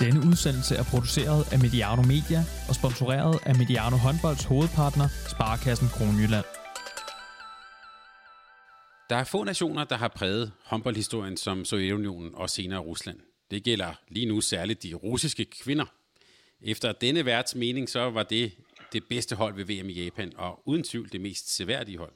Denne udsendelse er produceret af Mediano Media og sponsoreret af Mediano Håndbolds hovedpartner, Sparkassen Kronjylland. Der er få nationer, der har præget håndboldhistorien som Sovjetunionen og senere Rusland. Det gælder lige nu særligt de russiske kvinder. Efter denne værts mening, så var det det bedste hold ved VM i Japan, og uden tvivl det mest seværdige hold.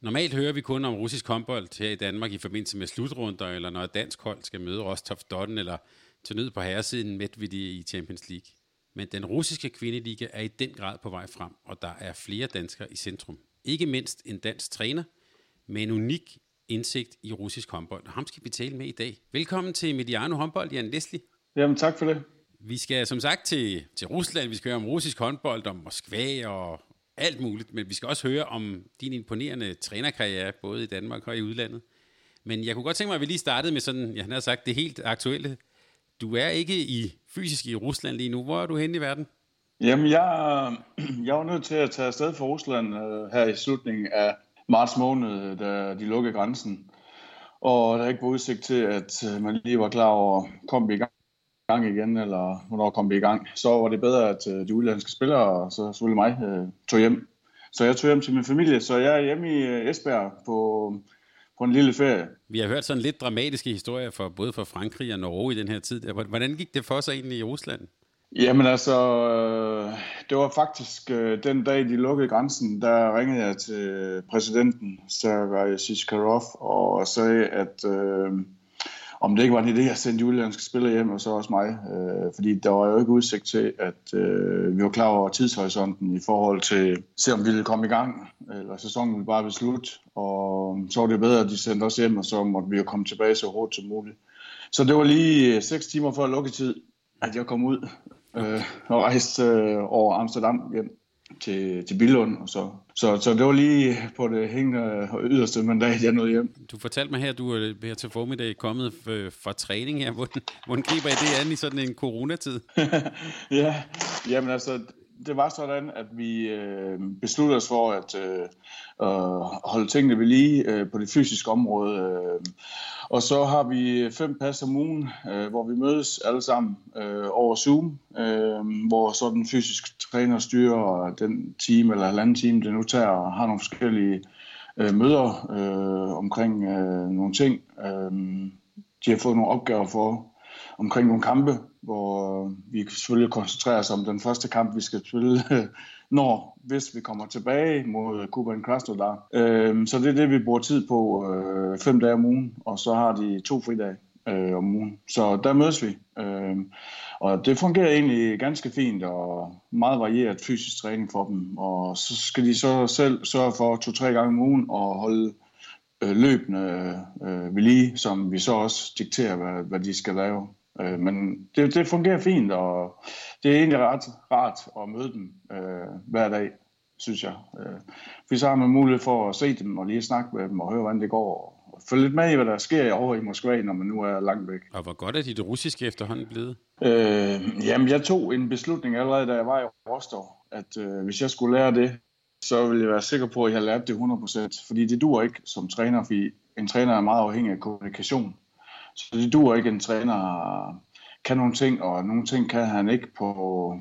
Normalt hører vi kun om russisk håndbold her i Danmark i forbindelse med slutrunder, eller når et dansk hold skal møde Rostov Don, eller til nød på herresiden Medvedi i Champions League. Men den russiske kvindeliga er i den grad på vej frem, og der er flere danskere i centrum. Ikke mindst en dansk træner med en unik indsigt i russisk håndbold. Ham skal vi tale med i dag. Velkommen til Mediano Håndbold, Jan Leslie. Jamen tak for det. Vi skal som sagt til, til Rusland, vi skal høre om russisk håndbold, om Moskva og alt muligt, men vi skal også høre om din imponerende trænerkarriere, både i Danmark og i udlandet. Men jeg kunne godt tænke mig, at vi lige startede med sådan, jeg har sagt, det helt aktuelle. Du er ikke i fysisk i Rusland lige nu. Hvor er du henne i verden? Jamen, jeg, jeg var nødt til at tage afsted fra Rusland øh, her i slutningen af marts måned, da de lukkede grænsen. Og der ikke var udsigt til, at øh, man lige var klar over, kom vi i gang gang igen, eller hvornår kom vi i gang, så var det bedre, at øh, de udlandske spillere, og så selvfølgelig mig, øh, tog hjem. Så jeg tog hjem til min familie, så jeg er hjemme i øh, Esbjerg på, på en lille ferie. Vi har hørt sådan lidt dramatiske historier for både for Frankrig og Norge i den her tid. Hvordan gik det for sig egentlig i Rusland? Jamen altså, det var faktisk den dag, de lukkede grænsen, der ringede jeg til præsidenten, Sergej Siskarov, og sagde, at øh, om det ikke var en idé at sende udenlandske spillere hjem, og så også mig. Øh, fordi der var jo ikke udsigt til, at øh, vi var klar over tidshorisonten i forhold til, se om vi ville komme i gang, eller sæsonen ville bare blive slut. Og så var det bedre, at de sendte os hjem, og så måtte vi jo komme tilbage så hurtigt som muligt. Så det var lige øh, seks timer før lukketid, at jeg kom ud øh, og rejste øh, over Amsterdam hjem til, til Billund, og så, så, så det var lige på det hængende yderste mandat, jeg nåede hjem. Du fortalte mig her, at du er her til formiddag kommet fra træning her. Hvordan, hvordan griber I det an i sådan en coronatid? ja, jamen altså, det var sådan, at vi øh, besluttede os for at øh, holde tingene ved lige øh, på det fysiske område. Øh. Og så har vi fem pas om ugen, øh, hvor vi mødes alle sammen øh, over Zoom, øh, hvor så den fysiske træner styrer den time eller halvanden time, det nu tager, og har nogle forskellige øh, møder øh, omkring øh, nogle ting. Øh, de har fået nogle opgaver for omkring nogle kampe, hvor vi selvfølgelig koncentrerer os om den første kamp, vi skal spille, når, hvis vi kommer tilbage mod Kuban Krasnodar. Øh, så det er det, vi bruger tid på øh, fem dage om ugen, og så har de to fridage øh, om ugen. Så der mødes vi. Øh, og det fungerer egentlig ganske fint, og meget varieret fysisk træning for dem. Og så skal de så selv sørge for to-tre gange om ugen og holde øh, løbende øh, ved lige, som vi så også dikterer, hvad, hvad de skal lave. Øh, men det, det fungerer fint, og det er egentlig ret rart at møde dem øh, hver dag, synes jeg. Øh, for så har man mulighed for at se dem og lige snakke med dem og høre, hvordan det går. Og følge lidt med i, hvad der sker over i Moskva, når man nu er langt væk. Og hvor godt er dit russiske efterhånden blevet? Øh, jamen, jeg tog en beslutning allerede, da jeg var i Rostov, at øh, hvis jeg skulle lære det, så ville jeg være sikker på, at jeg har lært det 100%. Fordi det dur ikke som træner, fordi en træner er meget afhængig af kommunikation. Så det duer ikke, en træner kan nogle ting, og nogle ting kan han ikke på,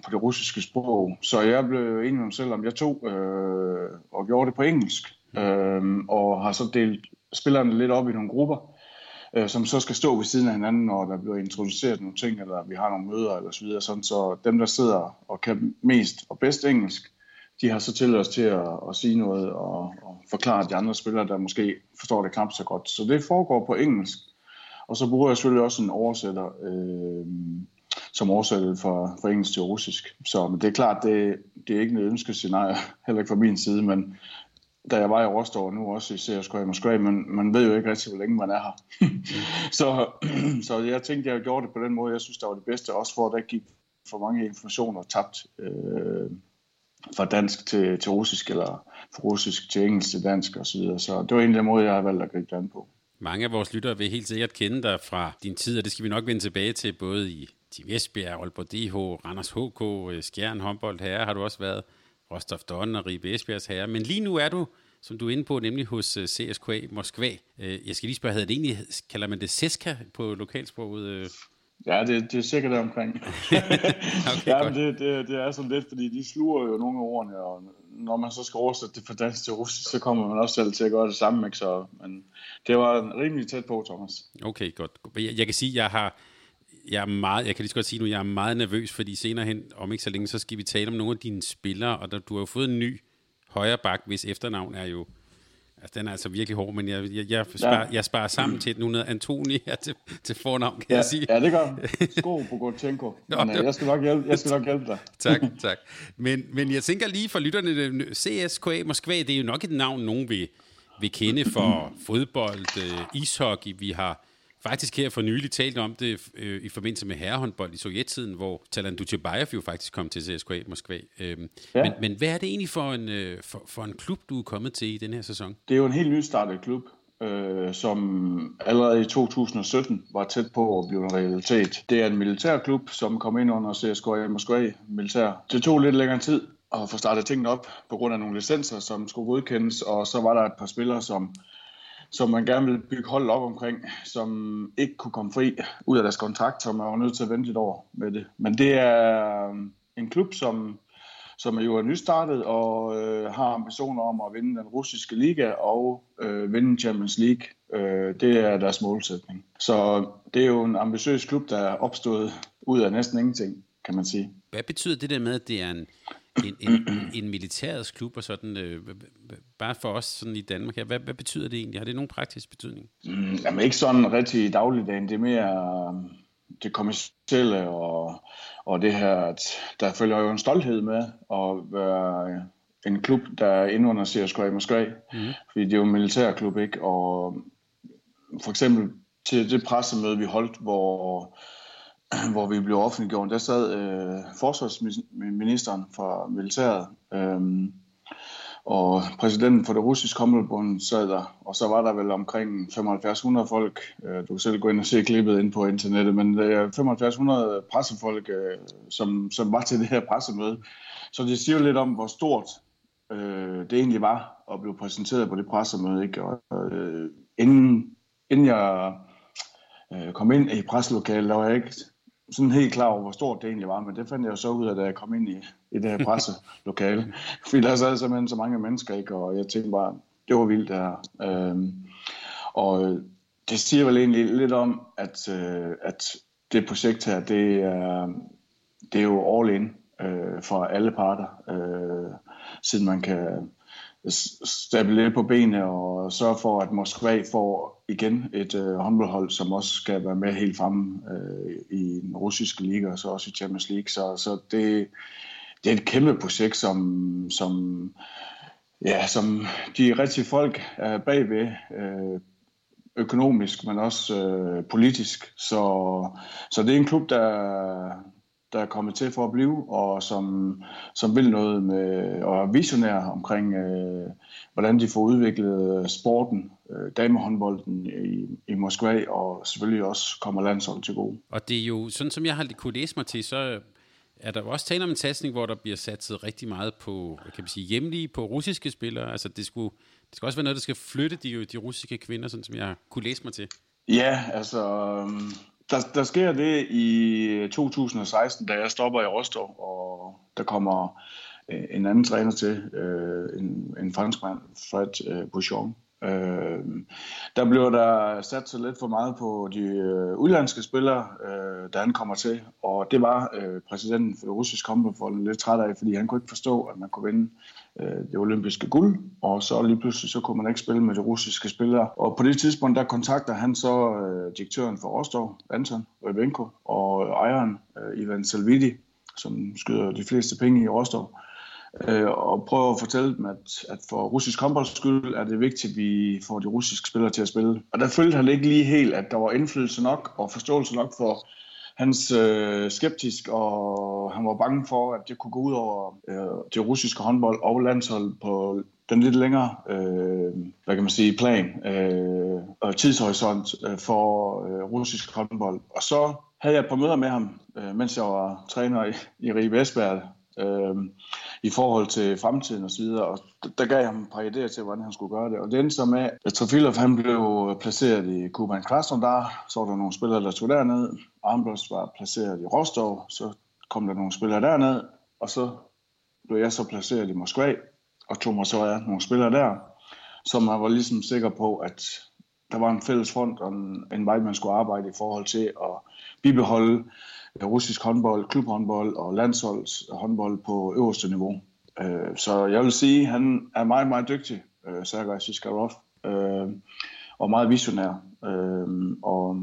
på det russiske sprog. Så jeg blev enig med mig selv om, jeg tog øh, og gjorde det på engelsk, øh, og har så delt spillerne lidt op i nogle grupper, øh, som så skal stå ved siden af hinanden, når der bliver introduceret nogle ting, eller vi har nogle møder, eller så videre, sådan, så dem, der sidder og kan mest og bedst engelsk, de har så til os til at, at sige noget og, og forklare de andre spillere, der måske forstår det knap så godt. Så det foregår på engelsk, og så bruger jeg selvfølgelig også en oversætter, øh, som oversætter fra, fra engelsk til russisk. Så men det er klart, det, det er ikke noget ønskescenarie, heller ikke fra min side, men da jeg var i Rostov, nu også i CSKA i Moskva, men man ved jo ikke rigtig, hvor længe man er her. så, så jeg tænkte, jeg gjorde det på den måde, jeg synes, det var det bedste, også for at der gik for mange informationer tabt øh, fra dansk til, til russisk, eller fra russisk til engelsk til dansk osv. Så, så det var egentlig den måder, jeg har valgt at gribe det an på. Mange af vores lyttere vil helt sikkert kende dig fra din tid, og det skal vi nok vende tilbage til, både i Team Esbjerg, Aalborg DH, Randers HK, øh, Skjern, Håndbold Herre har du også været, Rostov Don og Ribe Esbjergs Herre. Men lige nu er du, som du er inde på, nemlig hos øh, CSKA Moskva. Øh, jeg skal lige spørge, havde det egentlig, kalder man det CSKA på lokalsproget? Ja, det, det er sikkert omkring. okay, ja, men det, det, det er sådan lidt, fordi de sluger jo nogle af ordene, og når man så skal oversætte det fra dansk til russisk, så kommer man også selv til at gøre det samme. Ikke? Så, men det var rimelig tæt på, Thomas. Okay, godt. Jeg, jeg kan sige, jeg har jeg er meget, jeg kan lige så godt sige nu, jeg er meget nervøs, fordi senere hen, om ikke så længe, så skal vi tale om nogle af dine spillere, og der, du har jo fået en ny højre bak, hvis efternavn er jo Altså, den er altså virkelig hård, men jeg, jeg, jeg, sparer, ja. jeg sparer sammen til, at nu hedder Antoni her til, til fornavn, kan ja, jeg sige. Ja, det gør Sko på Gotchenko. Men, øh, jeg, skal nok hjælpe, jeg skal nok hjælpe dig. tak, tak. Men, men jeg tænker lige for lytterne, CSKA Moskva, det er jo nok et navn, nogen vil, vil kende for fodbold, øh, ishockey. Vi har faktisk her for nylig talt om det øh, i forbindelse med herrehåndbold i sovjettiden, hvor Talan Dutjebaev jo faktisk kom til CSKA Moskva. Øhm, ja. men, men hvad er det egentlig for en, øh, for, for en klub, du er kommet til i den her sæson? Det er jo en helt nystartet klub, øh, som allerede i 2017 var tæt på at blive en realitet. Det er en militærklub, som kom ind under CSKA Moskva militær. Det tog lidt længere tid at få startet tingene op på grund af nogle licenser, som skulle godkendes, og så var der et par spillere, som som man gerne vil bygge hold op omkring, som ikke kunne komme fri ud af deres kontrakt, som man var nødt til at vente lidt over med det. Men det er øhm, en klub, som, som jo er nystartet og øh, har ambitioner om at vinde den russiske liga og øh, vinde Champions League. Øh, det er deres målsætning. Så det er jo en ambitiøs klub, der er opstået ud af næsten ingenting, kan man sige. Hvad betyder det der med, at det er en, en, en, en militærets klub og sådan, øh, bare for os sådan i Danmark her, hvad, hvad betyder det egentlig? Har det nogen praktisk betydning? Mm, jamen ikke sådan rigtig i dagligdagen, det er mere øh, det kommercielle og, og det her, at der følger jo en stolthed med at være en klub, der er inde under CSKA Moskva, mm. fordi det er jo en militærklub, ikke? Og for eksempel til det pressemøde, vi holdt, hvor hvor vi blev offentliggjort, der sad øh, forsvarsministeren fra militæret, øh, og præsidenten for det russiske håndboldbund sad der, og så var der vel omkring 7500 folk. Øh, du kan selv gå ind og se klippet ind på internettet, men det er 7500 pressefolk, øh, som, som var til det her pressemøde. Så det siger jo lidt om, hvor stort øh, det egentlig var at blive præsenteret på det pressemøde. Ikke? Og, øh, inden, inden jeg øh, kom ind i presselokalet, der var jeg ikke sådan helt klar over, hvor stort det egentlig var, men det fandt jeg jo så ud af, da jeg kom ind i, i det her presselokale. Fordi der sad simpelthen så mange mennesker, ikke? og jeg tænkte bare, det var vildt det her. Øhm, og det siger vel egentlig lidt om, at, øh, at det projekt her, det er, det er jo all in øh, for alle parter, øh, siden man kan stable lidt på benene og sørge for, at Moskva får igen et øh, håndboldhold, som også skal være med helt fremme øh, i den russiske liga og så også i Champions League. Så, så det, det er et kæmpe projekt, som, som, ja, som de rigtige folk er bagved, øh, økonomisk, men også øh, politisk. Så, så det er en klub, der, der er kommet til for at blive, og som, som vil noget med, og er visionær omkring, øh, hvordan de får udviklet sporten, øh, damehåndbolden i, i Moskva, og selvfølgelig også kommer landsholdet til gode. Og det er jo, sådan som jeg har kunne læse mig til, så er der også tale om en satsning, hvor der bliver satset rigtig meget på, kan man sige, hjemlige, på russiske spillere. Altså det, skulle, det skal også være noget, der skal flytte de, de russiske kvinder, sådan som jeg kunne læse mig til. Ja, altså øhm, der, der sker det i 2016, da jeg stopper i Rostov, og der kommer øh, en anden træner til, øh, en, en franskmand, Fred øh, Bouchon. Øh, der blev der sat så lidt for meget på de øh, udlandske spillere, øh, da han kommer til, og det var øh, præsidenten for det russiske håndboldforbund lidt træt af, fordi han kunne ikke forstå, at man kunne vinde øh, Øh, det olympiske guld, og så lige pludselig så kunne man ikke spille med de russiske spillere. Og på det tidspunkt, der kontakter han så øh, direktøren for Rostov, Anton Rybenko, og øh, ejeren øh, Ivan Salvidi, som skyder de fleste penge i Rostov, øh, og prøver at fortælle dem, at, at for russisk håndbolds skyld er det vigtigt, at vi får de russiske spillere til at spille. Og der følte han ikke lige helt, at der var indflydelse nok og forståelse nok for hans øh, skeptisk, og han var bange for, at det kunne gå ud over øh, det russiske håndbold og landshold på den lidt længere, øh, hvad kan man sige, plan øh, og tidshorisont øh, for øh, russisk håndbold. Og så havde jeg et par møder med ham, øh, mens jeg var træner i, i Ribe Esbjerg, øh, i forhold til fremtiden osv., og, og der gav jeg ham et par idéer til, hvordan han skulle gøre det. Og det endte så med, at Trofilov han blev øh, placeret i Kuban Krasnodar, så var der nogle spillere, der tog derned. Armbros var placeret i Rostov, så kom der nogle spillere derned, og så blev jeg så placeret i Moskva, og tog mig så af nogle spillere der, som jeg var ligesom sikker på, at der var en fælles front og en, en vej, man skulle arbejde i forhold til at bibeholde Øh, russisk håndbold, klubhåndbold og landsholdshåndbold på øverste niveau. Øh, så jeg vil sige, at han er meget, meget dygtig, øh, Sergej Siskarov, øh, og meget visionær. Øh, og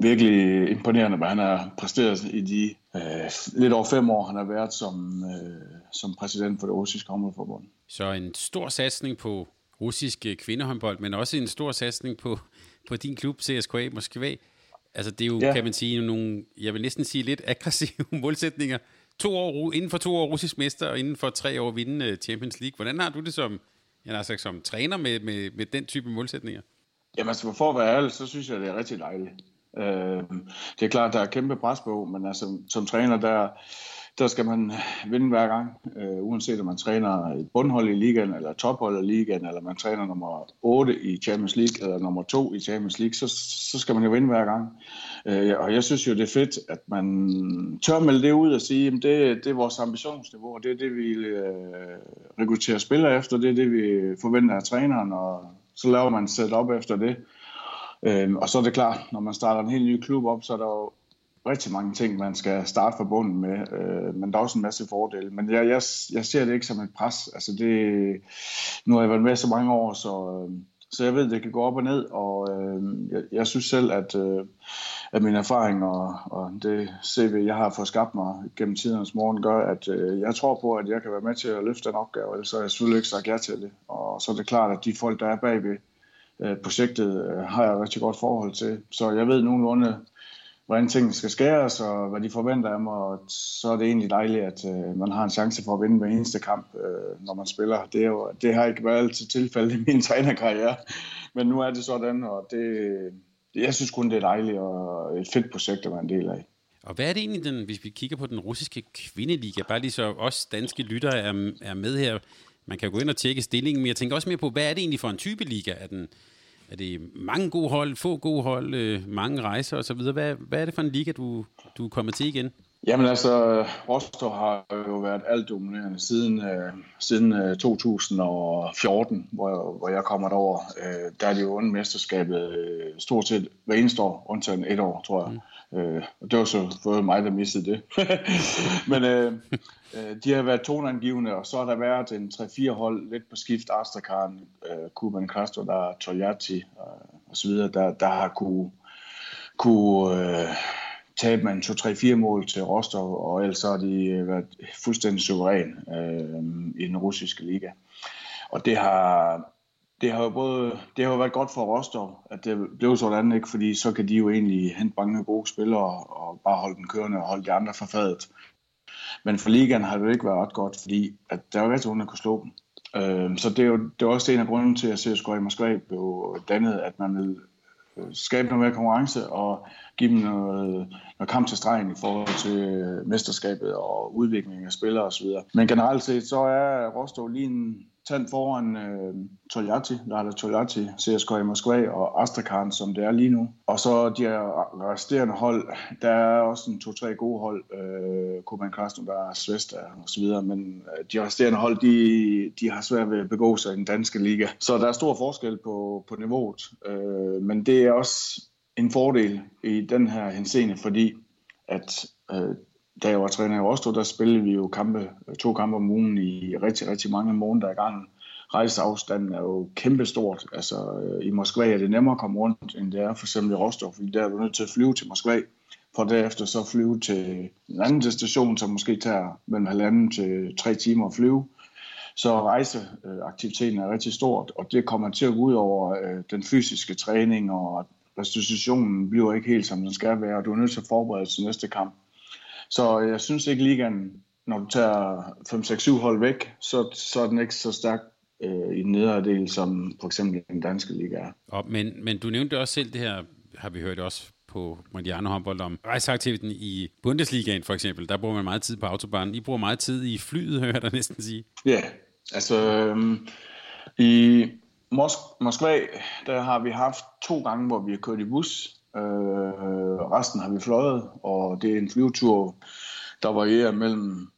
virkelig imponerende, hvad han har præsteret i de øh, lidt over fem år, han har været som, som præsident for det russiske håndboldforbund. Så en stor satsning på russisk kvindehåndbold, men også en stor satsning på, på din klub, CSKA Moskva. Altså det er jo, ja. kan man sige, nogle, jeg vil næsten sige lidt aggressive målsætninger. To år, inden for to år russisk mester, og inden for tre år vinde Champions League. Hvordan har du det som, jeg har sagt, som træner med, med, med den type målsætninger? Jamen altså, for at være ærlig, så synes jeg, det er rigtig dejligt. Øh, det er klart, der er kæmpe pres på, men altså, som træner, der, der skal man vinde hver gang, øh, uanset om man træner et bundhold i ligaen, eller tophold i ligaen, eller man træner nummer 8 i Champions League, eller nummer 2 i Champions League, så, så skal man jo vinde hver gang. Øh, og jeg synes jo, det er fedt, at man tør melde det ud og sige, at det, det er vores ambitionsniveau, og det er det, vi øh, rekrutterer spillere efter, det er det, vi forventer af træneren, og så laver man set op efter det. Øh, og så er det klart, når man starter en helt ny klub op, så er der jo rigtig mange ting, man skal starte fra bunden med, øh, men der er også en masse fordele. Men jeg, jeg, jeg ser det ikke som et pres. Altså det, nu har jeg været med så mange år, så, øh, så jeg ved, det kan gå op og ned, og øh, jeg, jeg synes selv, at, øh, at min erfaring og, og det CV, jeg har fået skabt mig gennem tidernes morgen, gør, at øh, jeg tror på, at jeg kan være med til at løfte den opgave, ellers har jeg selvfølgelig ikke sagt ja til det. Og så er det klart, at de folk, der er bagved øh, projektet, øh, har jeg et rigtig godt forhold til. Så jeg ved nogenlunde, hvordan tingene skal skæres, og hvad de forventer af mig, og så er det egentlig dejligt, at øh, man har en chance for at vinde hver eneste kamp, øh, når man spiller. Det, er jo, det har ikke været altid tilfældet i min trænerkarriere, men nu er det sådan, og det, jeg synes kun, det er dejligt og et fedt projekt at være en del af. Og hvad er det egentlig, den, hvis vi kigger på den russiske kvindeliga, bare lige så os danske lyttere er, er med her, man kan gå ind og tjekke stillingen, men jeg tænker også mere på, hvad er det egentlig for en type liga? Er den, er det mange gode hold, få gode hold, øh, mange rejser osv.? Hvad, hvad er det for en liga, du, du er kommet til igen? Jamen altså, Rostov har jo været alt dominerende siden, øh, siden øh, 2014, hvor hvor jeg kommer derover. Øh, der er de jo vundet mesterskabet øh, stort set hver eneste år, undtagen et år, tror jeg. Mm. Øh, og det var så for mig, der mistede det. Men øh, øh, de har været tonangivende, og så har der været en 3-4 hold lidt på skift, Astrakhan, øh, Kuban Castro, der er Toyati øh, og så videre, der, der har kunne, kunne øh, tabe man 2-3-4 mål til Rostov, og ellers har de øh, været fuldstændig suveræn øh, i den russiske liga. Og det har, det har jo både, det har jo været godt for Rostov, at det blev sådan, ikke? fordi så kan de jo egentlig hente mange gode spillere og bare holde den kørende og holde de andre fra fadet. Men for ligaen har det jo ikke været ret godt, fordi at der var rigtig nogen, der kunne slå dem. Øh, så det er jo det er også en af grunden til, at CSKA i Moskva blev dannet, at man vil øh, skabe noget mere konkurrence og give dem noget, noget kamp til stregen i forhold til øh, mesterskabet og udviklingen af spillere osv. Men generelt set, så er Rostov lige en tand foran øh, Toljatti, Lada Toljatti, CSKA i Moskva og Astrakhan, som det er lige nu. Og så de resterende hold, der er også en to-tre gode hold, øh, Kuban Krasnodar, Svesta og så videre, men øh, de resterende hold, de, de har svært ved at begå sig i den danske liga. Så der er stor forskel på, på niveauet, øh, men det er også en fordel i den her henseende, fordi at øh, da jeg var træner i Rostov, der spillede vi jo kampe, to kampe om ugen i rigtig, rigtig mange måneder i gang. Rejseafstanden er jo kæmpestort. Altså, øh, I Moskva er det nemmere at komme rundt, end det er for eksempel i Rostov, fordi der er du nødt til at flyve til Moskva, for derefter så flyve til en anden destination, som måske tager mellem halvanden til tre timer at flyve. Så rejseaktiviteten er rigtig stort, og det kommer til at gå ud over øh, den fysiske træning, og restitutionen bliver ikke helt, som den skal være, og du er nødt til at forberede til næste kamp. Så jeg synes ikke ligaen, når du tager 5-6-7 hold væk, så, så er den ikke så stærk øh, i den nedre del, som for eksempel den danske liga er. Og, men, men du nævnte også selv det her, har vi hørt også på Mediano håndbold om rejseaktiviteten i Bundesligaen for eksempel. Der bruger man meget tid på autobahnen. I bruger meget tid i flyet, hører jeg dig næsten sige. Ja, yeah. altså øhm, i Mosk- Moskva, der har vi haft to gange, hvor vi har kørt i bus. Øh, resten har vi fløjet, og det er en flyvetur, der varierer mellem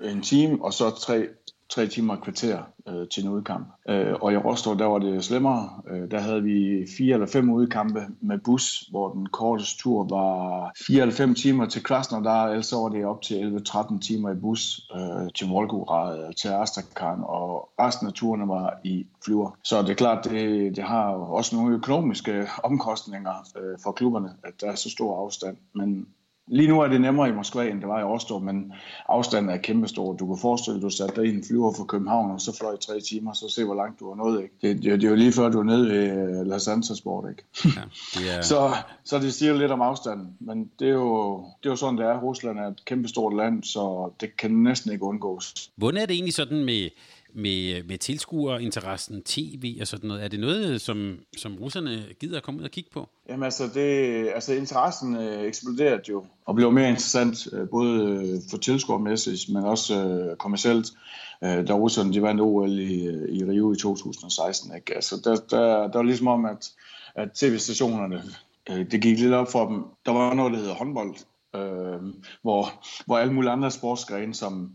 en time og så tre tre timer og kvarter øh, til en udkamp. Øh, og i Rostov, der var det slemmere. Øh, der havde vi fire eller fem udkampe med bus, hvor den korteste tur var fire eller fem timer til Krasnodar, ellers var det op til 11-13 timer i bus øh, til Volgograd, øh, til Astrakhan, og resten af turene var i flyver. Så det er klart, det, det har også nogle økonomiske omkostninger øh, for klubberne, at der er så stor afstand. Men Lige nu er det nemmere i Moskva, end det var i Oslo, men afstanden er kæmpestor. Du kan forestille dig, at du satte dig i en flyver fra København, og så fløj i tre timer, så se, hvor langt du har nået. Ikke? Det, det, det er jo lige før, du er nede ved øh, Las Sport. Ikke? Ja, det er... så, så det siger lidt om afstanden, men det er, jo, det er jo sådan, det er. Rusland er et kæmpestort land, så det kan næsten ikke undgås. Hvordan er det egentlig sådan med med, med tilskuerinteressen, tv og sådan noget. Er det noget, som, som russerne gider at komme ud og kigge på? Jamen altså, det, altså interessen øh, eksploderede jo, og blev mere interessant, øh, både øh, for tilskuermæssigt, men også øh, kommercielt, øh, da russerne de vandt OL i, øh, i Rio i 2016. Ikke? Altså, der, der, der var ligesom om, at, at tv-stationerne, øh, det gik lidt op for dem. Der var noget, der hedder håndbold, øh, hvor, hvor alle mulige andre sportsgrene, som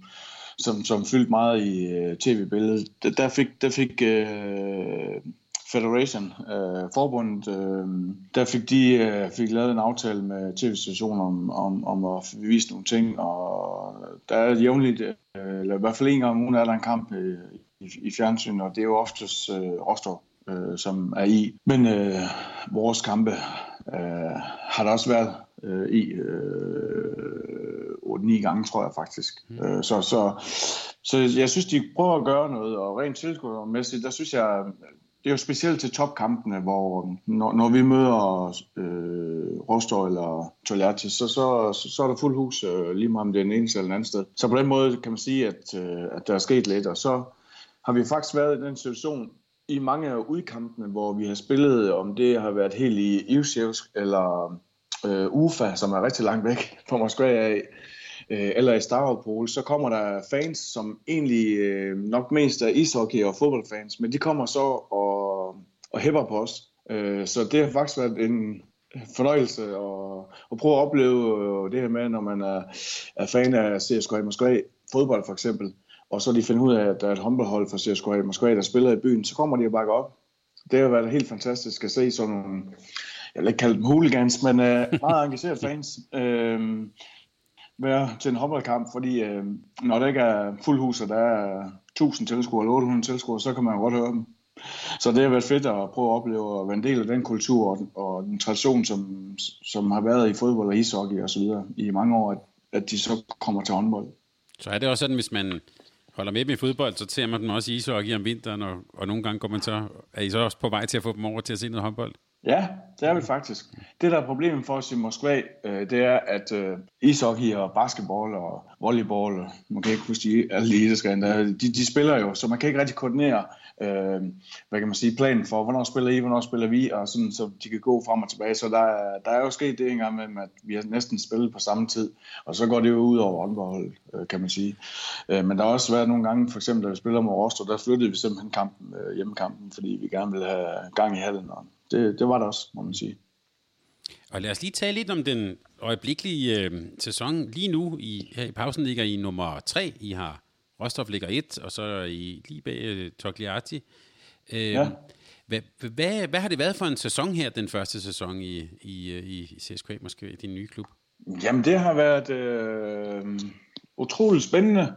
som, som fyldte meget i øh, tv-billedet. Der, fik, der fik øh, Federation, øh, forbundet, øh, der fik de øh, fik lavet en aftale med tv-stationer om, om, om at vise nogle ting, og der er jævnligt, øh, eller i hvert fald en gang om ugen er der en kamp øh, i, i fjernsyn, og det er jo oftest øh, Rostov, øh, som er i. Men øh, vores kampe øh, har der også været øh, i øh, 8-9 gange, tror jeg faktisk. Mm. Øh, så, så, så jeg synes, de prøver at gøre noget, og rent tilskuermæssigt, der synes jeg, det er jo specielt til topkampene, hvor når, når vi møder øh, Rostov eller Tolerti, så, så, så, så er der fuld hus øh, lige meget om det er den ene eller den anden sted. Så på den måde kan man sige, at, øh, at der er sket lidt, og så har vi faktisk været i den situation i mange af udkampene, hvor vi har spillet, om det har været helt i Ivsjevsk eller øh, UFA, som er rigtig langt væk fra Moskva af, øh, eller i Stavropol, så kommer der fans, som egentlig øh, nok mest er ishockey- og fodboldfans, men de kommer så og, og hæpper på os. Øh, så det har faktisk været en fornøjelse at, at prøve at opleve det her med, når man er, er fan af CSKA Moskva, fodbold for eksempel, og så de finder ud af, at der er et håndboldhold fra CSKA Moskva, der spiller i byen, så kommer de og bakker op. Det har været helt fantastisk at se sådan nogle jeg vil ikke kalde dem hooligans, men øh, meget engagerede fans øh, være til en håndboldkamp, fordi øh, når der ikke er fuld hus, og der er 1000 tilskuere eller 800 tilskuere, så kan man godt høre dem. Så det har været fedt at prøve at opleve at være en del af den kultur og, og den tradition, som, som har været i fodbold og ishockey og så videre i mange år, at, at de så kommer til håndbold. Så er det også sådan, hvis man holder med dem i fodbold, så ser man dem også i ishockey om vinteren, og, og nogle gange går man så, er I så også på vej til at få dem over til at se noget håndbold? Ja, det er vi faktisk. Det, der er problemet for os i Moskva, øh, det er, at øh, ishockey og basketball og volleyball, man kan ikke huske de, alle de idrætsgrene, de, de spiller jo, så man kan ikke rigtig koordinere, øh, hvad kan man sige, planen for, hvornår spiller I, hvornår spiller vi, og sådan, så de kan gå frem og tilbage. Så der, der er jo sket det engang med, at vi har næsten spillet på samme tid, og så går det jo ud over håndbold, øh, kan man sige. Øh, men der har også været nogle gange, for eksempel da vi spiller mod Rostov, der flyttede vi simpelthen kampen, øh, hjemmekampen, fordi vi gerne ville have gang i hallen, og det, det var det også, må man sige. Og lad os lige tale lidt om den øjeblikkelige øh, sæson. Lige nu i, her i pausen ligger I nummer 3. I har Rostov ligger 1, og så er I lige bag øh, Togliatti. Øh, ja. Hvad, hvad, hvad har det været for en sæson her, den første sæson i, i, øh, i CSKA, måske i din nye klub? Jamen, det har været øh, utroligt spændende,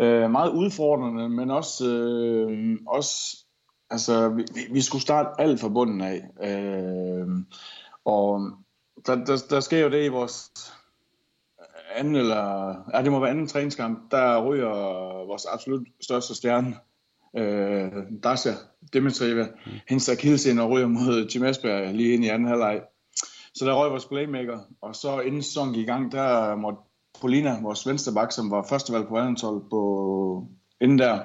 øh, meget udfordrende, men også, øh, også Altså, vi, vi skulle starte alt fra bunden af. Øh, og der, der, der sker jo det i vores anden, eller ja, det må være anden træningskamp, der ryger vores absolut største stjerne, øh, Dasha Dimitrieva, mm. hendes akillescene og ryger mod Tim Esberg lige ind i anden halvleg. Så der røg vores playmaker, og så inden sæsonen gik i gang, der måtte Polina, vores venstreback, som var førstevalg på andet på inden der,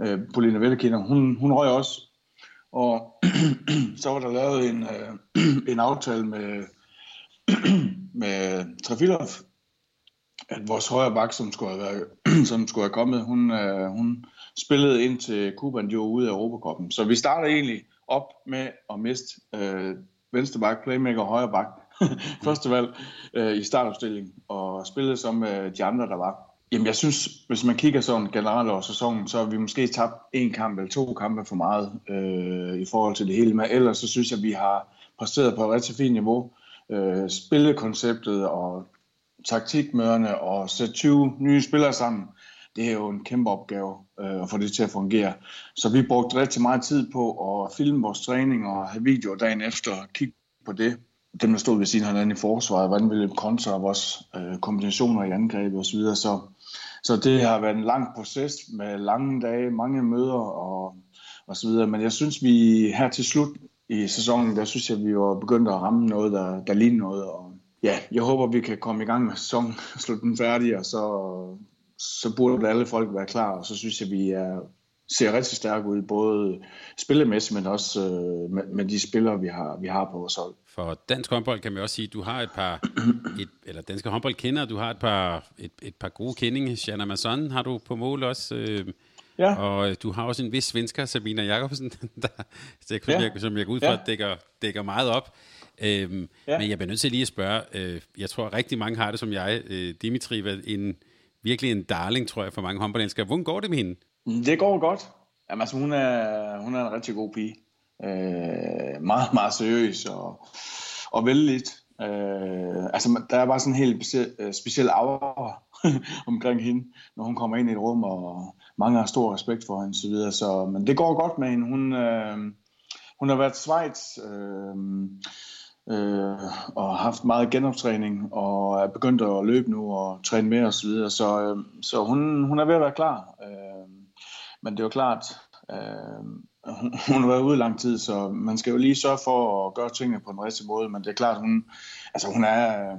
øh, Polina Vellekinder, hun, hun røg også. Og så var der lavet en, øh, en aftale med, med Trafilov, at vores højre bak, som skulle have, været, som skulle have kommet, hun, øh, hun spillede ind til Kuban jo ude af Europakoppen. Så vi starter egentlig op med at miste øh, venstre bak, playmaker højre bak. Første valg øh, i startopstillingen, og spillede som øh, de andre, der var. Jamen jeg synes, hvis man kigger sådan generelt over sæsonen, så har vi måske tabt en kamp eller to kampe for meget øh, i forhold til det hele. Men ellers så synes jeg, at vi har præsteret på et rigtig fint niveau. Øh, spillekonceptet og taktikmøderne og sætte 20 nye spillere sammen, det er jo en kæmpe opgave øh, at få det til at fungere. Så vi brugte rigtig meget tid på at filme vores træning og have videoer dagen efter og kigge på det. Dem, der stod ved siden af hinanden i forsvaret, hvordan ville kontra vores øh, kombinationer i angrebet osv. Så, så, det har været en lang proces med lange dage, mange møder og, og så videre. Men jeg synes, vi her til slut i sæsonen, der synes jeg, vi var begyndt at ramme noget, der, der ligner noget. Og ja, jeg håber, vi kan komme i gang med sæsonen, slutte den færdig, og så, så burde alle folk være klar, og så synes jeg, vi er, ser rigtig stærke ud, både spillemæssigt, men også øh, med, med de spillere, vi har, vi har på vores hold. For dansk håndbold kan man også sige, at du har et par, et, eller danske håndbold kender, du har et par, et, et par gode kendinge. Shanna Masson har du på mål også. Øh, Ja. Og du har også en vis svensker, Sabina Jakobsen, der, der, ja. jeg, som jeg går ud fra, ja. dækker, dækker meget op. Øhm, ja. Men jeg bliver nødt til lige at spørge, øh, jeg tror at rigtig mange har det som jeg, øh, Dimitri en, virkelig en darling, tror jeg, for mange håndboldelskere. Hvordan går det med hende? Det går godt. Jamen, altså, hun, er, hun er en rigtig god pige. Øh, meget, meget seriøs og, og vældigt. Øh, altså, der er bare sådan en helt speciel, øh, speciel aura omkring hende, når hun kommer ind i et rum, og mange har stor respekt for hende, så videre. Så, men det går godt med hende. Hun, øh, hun har været Schweiz, øh, øh, og har haft meget genoptræning, og er begyndt at løbe nu og træne mere osv. Så, videre. så, øh, så hun, hun er ved at være klar. Øh, men det er jo klart, øh, hun, har været ude lang tid, så man skal jo lige sørge for at gøre tingene på den rigtige måde, men det er klart, hun, altså hun er, øh,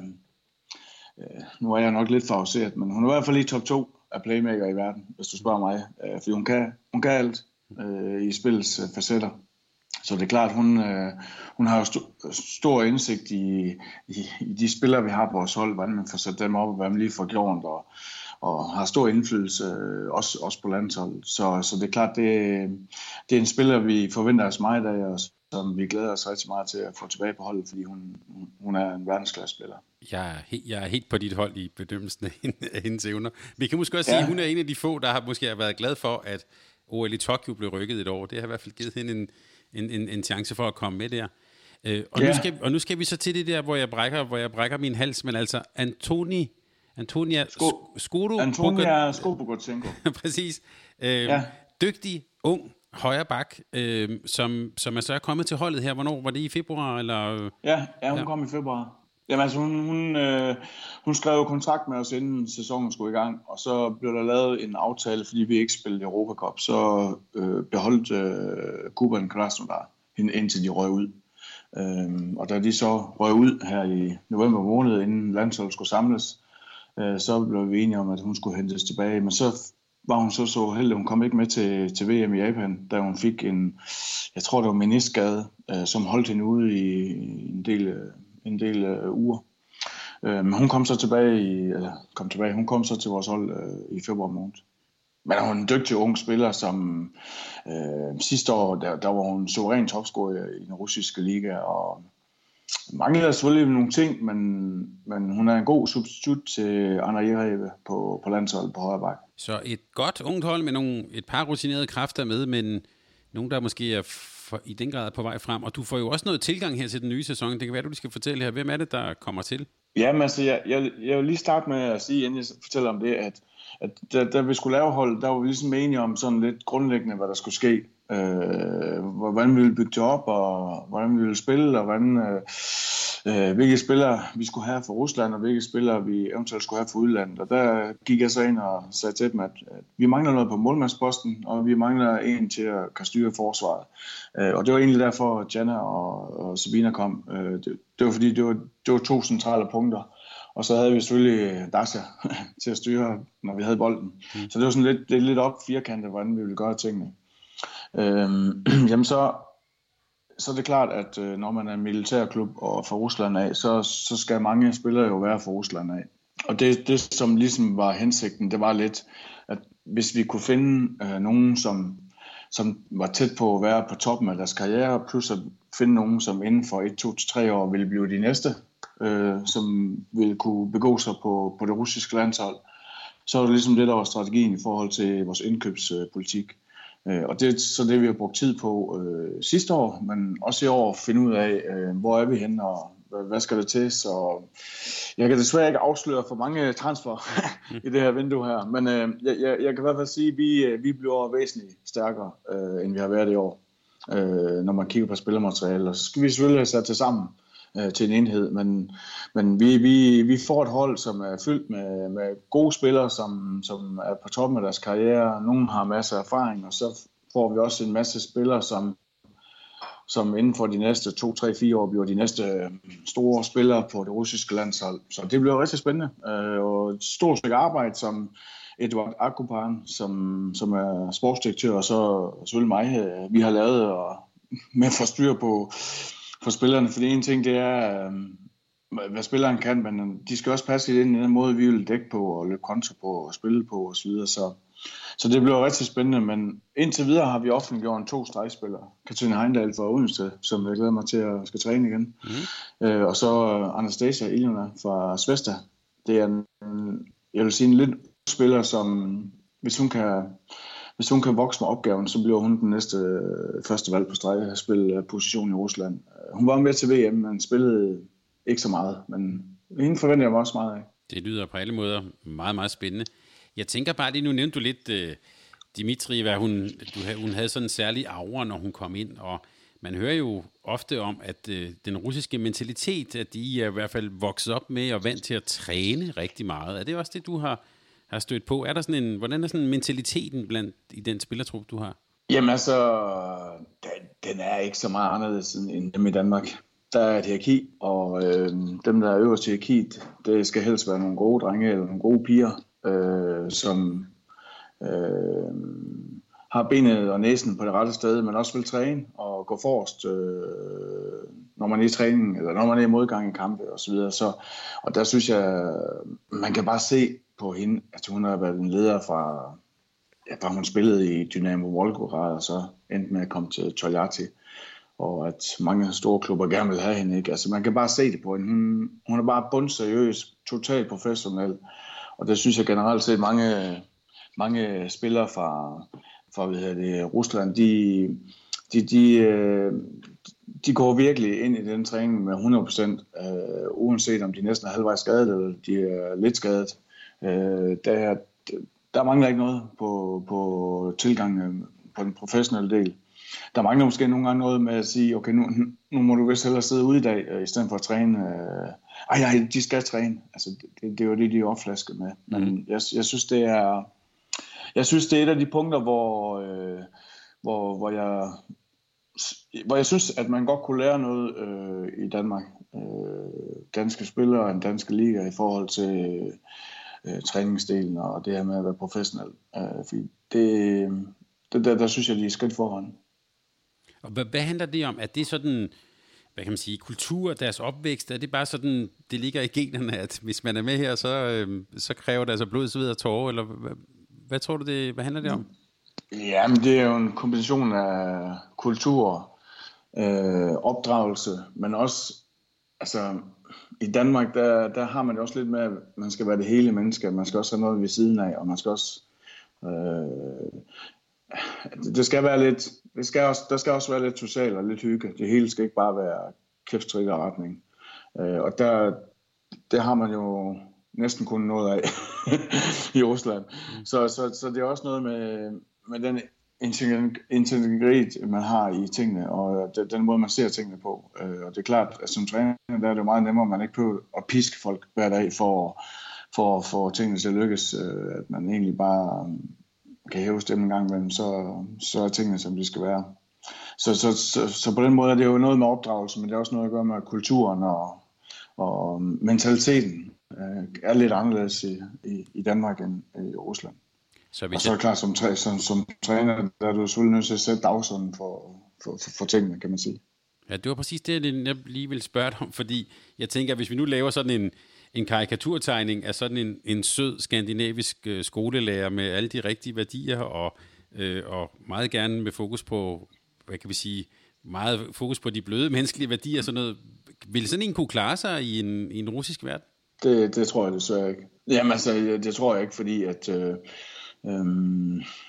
øh nu er jeg nok lidt favoriseret, men hun er i hvert fald i top 2 af playmaker i verden, hvis du spørger mig, øh, fordi hun kan, hun kan alt øh, i spillets øh, facetter. Så det er klart, hun, øh, hun har jo st- stor indsigt i, i, i de spillere, vi har på vores hold, hvordan man får sat dem op, og hvad man lige får gjort, og, og har stor indflydelse øh, også, også på landsholdet. Så, så det er klart, det, det er en spiller, vi forventer os meget af, og som vi glæder os rigtig meget til at få tilbage på holdet, fordi hun, hun er en verdensklasse spiller. Jeg er, helt, jeg er helt på dit hold i bedømmelsen af hendes evner. Vi kan måske også ja. sige, at hun er en af de få, der har måske været glad for, at OL i Tokyo blev rykket et år. Det har i hvert fald givet hende en, en, en, en chance for at komme med der. Øh, og, ja. nu skal, og nu skal vi så til det der, hvor jeg brækker, hvor jeg brækker min hals, men altså Antoni, Antonia Sko, Skodo Antonia Skobogotsenko. Præcis. Øh, ja. Dygtig, ung, højre bak, øh, som, som er så er kommet til holdet her. Hvornår? Var det i februar? Eller? Ja, ja hun ja. kom i februar. Jamen altså, hun, hun, øh, hun skrev kontrakt med os, inden sæsonen skulle i gang, og så blev der lavet en aftale, fordi vi ikke spillede Europa Cup, så øh, beholdt øh, Kuban Krasnodar hende indtil de røg ud. Øh, og da de så røg ud her i november måned, inden landsholdet skulle samles, øh, så blev vi enige om, at hun skulle hentes tilbage. Men så var hun så så heldig, hun kom ikke med til, til VM i Japan, da hun fik en, jeg tror det var meniskade, øh, som holdt hende ude i en del, øh, en del øh, uger. Øh, men hun kom så tilbage i, eller kom tilbage, hun kom så til vores hold øh, i februar måned. Men hun er en dygtig ung spiller, som øh, sidste år, der, der var hun suveræn topscorer i den russiske liga, og mangler selvfølgelig nogle ting, men, men hun er en god substitut til Anna Jereve på, på landsholdet på højre bak. Så et godt ungt hold med nogle, et par rutinerede kræfter med, men nogen, der måske er for, i den grad på vej frem. Og du får jo også noget tilgang her til den nye sæson. Det kan være, du skal fortælle her. Hvem er det, der kommer til? Jamen altså, jeg, jeg, jeg vil lige starte med at sige, inden jeg fortæller om det, at, at da, da vi skulle lave hold, der var vi ligesom enige om sådan lidt grundlæggende, hvad der skulle ske. Øh, hvordan vi ville bygge det op, og hvordan vi ville spille, og hvordan... Øh, øh, hvilke spillere vi skulle have for Rusland, og hvilke spillere vi eventuelt skulle have for udlandet. Og der gik jeg så ind og sagde til dem, at, at vi mangler noget på målmandsposten, og vi mangler en til at kan styre forsvaret. Øh, og det var egentlig derfor, at Jana og, og Sabina kom. Øh, det, det var fordi, det var, det var to centrale punkter. Og så havde vi selvfølgelig Dasha til at styre, når vi havde bolden. Mm. Så det var sådan lidt, det lidt op firkantet, hvordan vi ville gøre tingene. Øhm, jamen så så er det klart, at øh, når man er en militærklub og fra Rusland af, så, så skal mange spillere jo være fra Rusland af. Og det, det, som ligesom var hensigten, det var lidt, at hvis vi kunne finde øh, nogen, som, som var tæt på at være på toppen af deres karriere, plus at finde nogen, som inden for 1, 2 3 år ville blive de næste, øh, som ville kunne begå sig på, på det russiske landshold, så er det ligesom det, der var strategien i forhold til vores indkøbspolitik. Øh, Øh, og det er så det, vi har brugt tid på øh, sidste år, men også i år finde ud af, øh, hvor er vi henne, og hvad skal der til. Så jeg kan desværre ikke afsløre for mange transfer i det her vindue her, men øh, jeg, jeg, jeg kan i hvert fald sige, at vi, øh, vi bliver væsentligt stærkere, øh, end vi har været i år, øh, når man kigger på spillermateriale. Og så skal vi selvfølgelig have sat det sammen øh, til en enhed, men, men vi, vi, vi får et hold, som er fyldt med, med gode spillere, som, som er på toppen af deres karriere. Nogle har masser af erfaring, og så får vi også en masse spillere, som, som inden for de næste 2, 3, 4 år bliver de næste øh, store spillere på det russiske landshold. Så det bliver rigtig spændende, øh, og et stort stykke arbejde, som Eduard Akupan, som, som er sportsdirektør, og så selvfølgelig mig, øh, vi har lavet og med for styr på for spillerne, for en ting det er, øh, hvad spilleren kan, men de skal også passe ind i den måde, vi vil dække på og løbe kontra på og spille på osv. Så, videre. så, så det bliver rigtig spændende, men indtil videre har vi offentliggjort en to stregspillere. Katrine Heindal fra Odense, som jeg glæder mig til at skal træne igen. Mm. Øh, og så Anastasia Iljana fra Svesta. Det er en, jeg vil sige en lidt spiller, som hvis hun kan hvis hun kan vokse med opgaven, så bliver hun den næste øh, første valg på streg at spille position i Rusland. Øh, hun var med til VM, men spillede ikke så meget, men hende forventer jeg mig også meget af. Det lyder på alle måder meget, meget spændende. Jeg tænker bare lige, nu nævnte du lidt uh, Dimitri, hvad hun, du, hun havde sådan en særlig aura, når hun kom ind, og man hører jo ofte om, at den russiske mentalitet, at de er i hvert fald vokset op med og vant til at træne rigtig meget. Er det også det, du har har stødt på. Er der sådan en, hvordan er sådan mentaliteten blandt i den spillertrup, du har? Jamen altså, den, den er ikke så meget anderledes end dem i Danmark. Der er et hierarki, og øh, dem, der er øverst i hierarkiet, det skal helst være nogle gode drenge eller nogle gode piger, øh, som øh, har benet og næsen på det rette sted, men også vil træne og gå forrest, øh, når man er i træning, eller når man er i modgang i kampe osv. Så, videre. så, og der synes jeg, man kan bare se, på hende, at hun har været en leder fra, ja, da hun spillede i Dynamo Volgograd, og så endte med at komme til Toljati, og at mange store klubber gerne vil have hende. Ikke? Altså, man kan bare se det på hende. Hun, hun er bare bundseriøs, totalt professionel, og det synes jeg generelt set mange, mange spillere fra, fra hvad hedder det, Rusland, de, de, de, øh, de går virkelig ind i den træning med 100%, øh, uanset om de næsten er halvvejs skadet, eller de er lidt skadet. Øh, der, der mangler ikke noget på, på tilgangen på den professionelle del. Der mangler måske nogle gange noget med at sige, okay, nu, nu må du vist hellere sidde ude i dag, øh, i stedet for at træne. Øh, ej, nej, de skal træne. Altså, det, det er jo det, de er opflasket med. Men mm. jeg, jeg synes, det er... Jeg synes, det er et af de punkter, hvor, øh, hvor, hvor jeg hvor jeg synes, at man godt kunne lære noget øh, i Danmark. Øh, danske spillere og en danske liga i forhold til øh, træningsdelen og det her med at være professionel. Øh, fordi det, det der, der synes jeg, de er skridt foran. Og hvad, hvad handler det om? Er det sådan, hvad kan man sige, kultur, deres opvækst, er det bare sådan, det ligger i generne, at hvis man er med her, så, øh, så kræver det altså blod, sved og tårer, eller hvad, hvad tror du, det, hvad handler det om? Ja, men det er jo en kombination af kultur, øh, opdragelse, men også, altså, i Danmark, der, der har man jo også lidt med, at man skal være det hele menneske, man skal også have noget ved siden af, og man skal også, øh, det skal være lidt, det skal også, der skal også være lidt socialt og lidt hygge. Det hele skal ikke bare være kæft, og retning. Øh, og der, det har man jo næsten kun noget af i Rusland. Så, så, så det er også noget med, med den integritet, man har i tingene, og øh, den måde, man ser tingene på. Øh, og det er klart, at som træner, der er det meget nemmere, at man ikke behøver at piske folk hver dag for, for for tingene til at lykkes. Øh, at man egentlig bare kan hæve stemmen en gang imellem, så, så er tingene, som de skal være. Så, så, så, så på den måde er det jo noget med opdragelse, men det er også noget at gøre med kulturen og, og mentaliteten er lidt anderledes i, i, i Danmark end i Rusland. Så hvis og så er det klart, som, træ, som, som træner, der er du selvfølgelig nødt til at sætte dagsordenen for, for, for, for tingene, kan man sige. Ja, det var præcis det, jeg lige ville spørge dig om, fordi jeg tænker, at hvis vi nu laver sådan en, en karikaturtegning af sådan en, en sød skandinavisk øh, skolelærer med alle de rigtige værdier, og, øh, og meget gerne med fokus på, hvad kan vi sige, meget fokus på de bløde menneskelige værdier og sådan noget. Vil sådan en kunne klare sig i en, i en russisk verden? Det, det tror jeg desværre ikke. Jamen altså, det tror jeg ikke, fordi at... Øh, øh,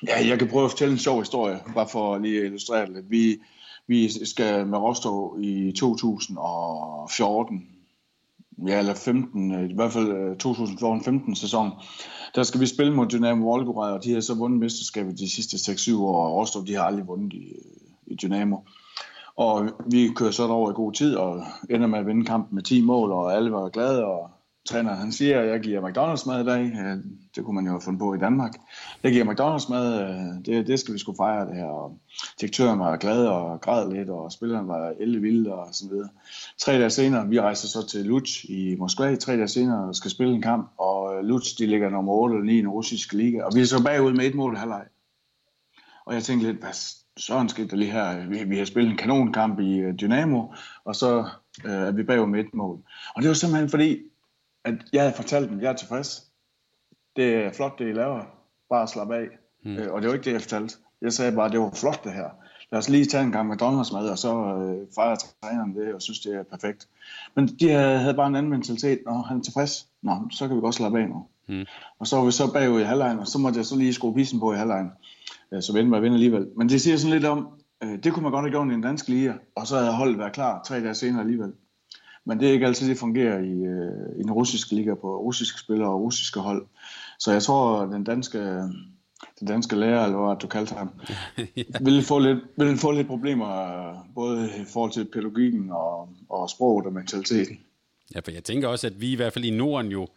ja, jeg kan prøve at fortælle en sjov historie, bare for at lige illustrere det lidt. Vi, vi skal med Rostov i 2014, ja, eller 15, øh, i hvert fald øh, 2014-15 sæson, der skal vi spille mod Dynamo Volgograd, og de har så vundet mesterskabet de sidste 6-7 år, og Rostov, de har aldrig vundet i, øh, i Dynamo. Og vi kører så over i god tid, og ender med at vinde kampen med 10 mål, og alle var glade, og træneren han siger, at jeg giver McDonald's mad i dag. Det kunne man jo have fundet på i Danmark. Jeg giver McDonald's mad, det, det skal vi skulle fejre det her. Og direktøren var glad og græd lidt, og spilleren var ellevild og så videre. Tre dage senere, vi rejser så til Lutsch i Moskva. Tre dage senere skal spille en kamp, og øh, Lutsch, de ligger nummer 8 eller 9 i den russiske liga. Og vi er så bagud med et mål i halvleg. Og jeg tænkte lidt, hvad sådan skete der lige her. Vi, vi har spillet en kanonkamp i øh, Dynamo, og så øh, er vi bagud med et mål. Og det var simpelthen fordi, at jeg havde fortalt dem, at jeg er tilfreds. Det er flot, det I laver. Bare slap af. Mm. Øh, og det var ikke det, jeg fortalte. Jeg sagde bare, at det var flot det her. Lad os lige tage en gang McDonald's mad, og så øh, fejrer træneren det, og synes, det er perfekt. Men de havde bare en anden mentalitet. Nå, han er tilfreds. Nå, så kan vi godt slappe af nu. Mm. Og så var vi så bagud i halvlejen, og så måtte jeg så lige skrue pissen på i halvlejen. Øh, så vendte mig at vinde alligevel. Men det siger sådan lidt om, øh, det kunne man godt have gjort i en dansk liga, og så havde holdet været klar tre dage senere alligevel. Men det er ikke altid, det fungerer i, øh, i den russiske liga på russiske spillere og russiske hold. Så jeg tror, at den danske, den danske lærer, eller hvad du kaldte ham, ja. vil, få lidt, vil få lidt problemer, både i forhold til pædagogikken og, og sproget og mentaliteten. Ja, for jeg tænker også, at vi i hvert fald i Norden jo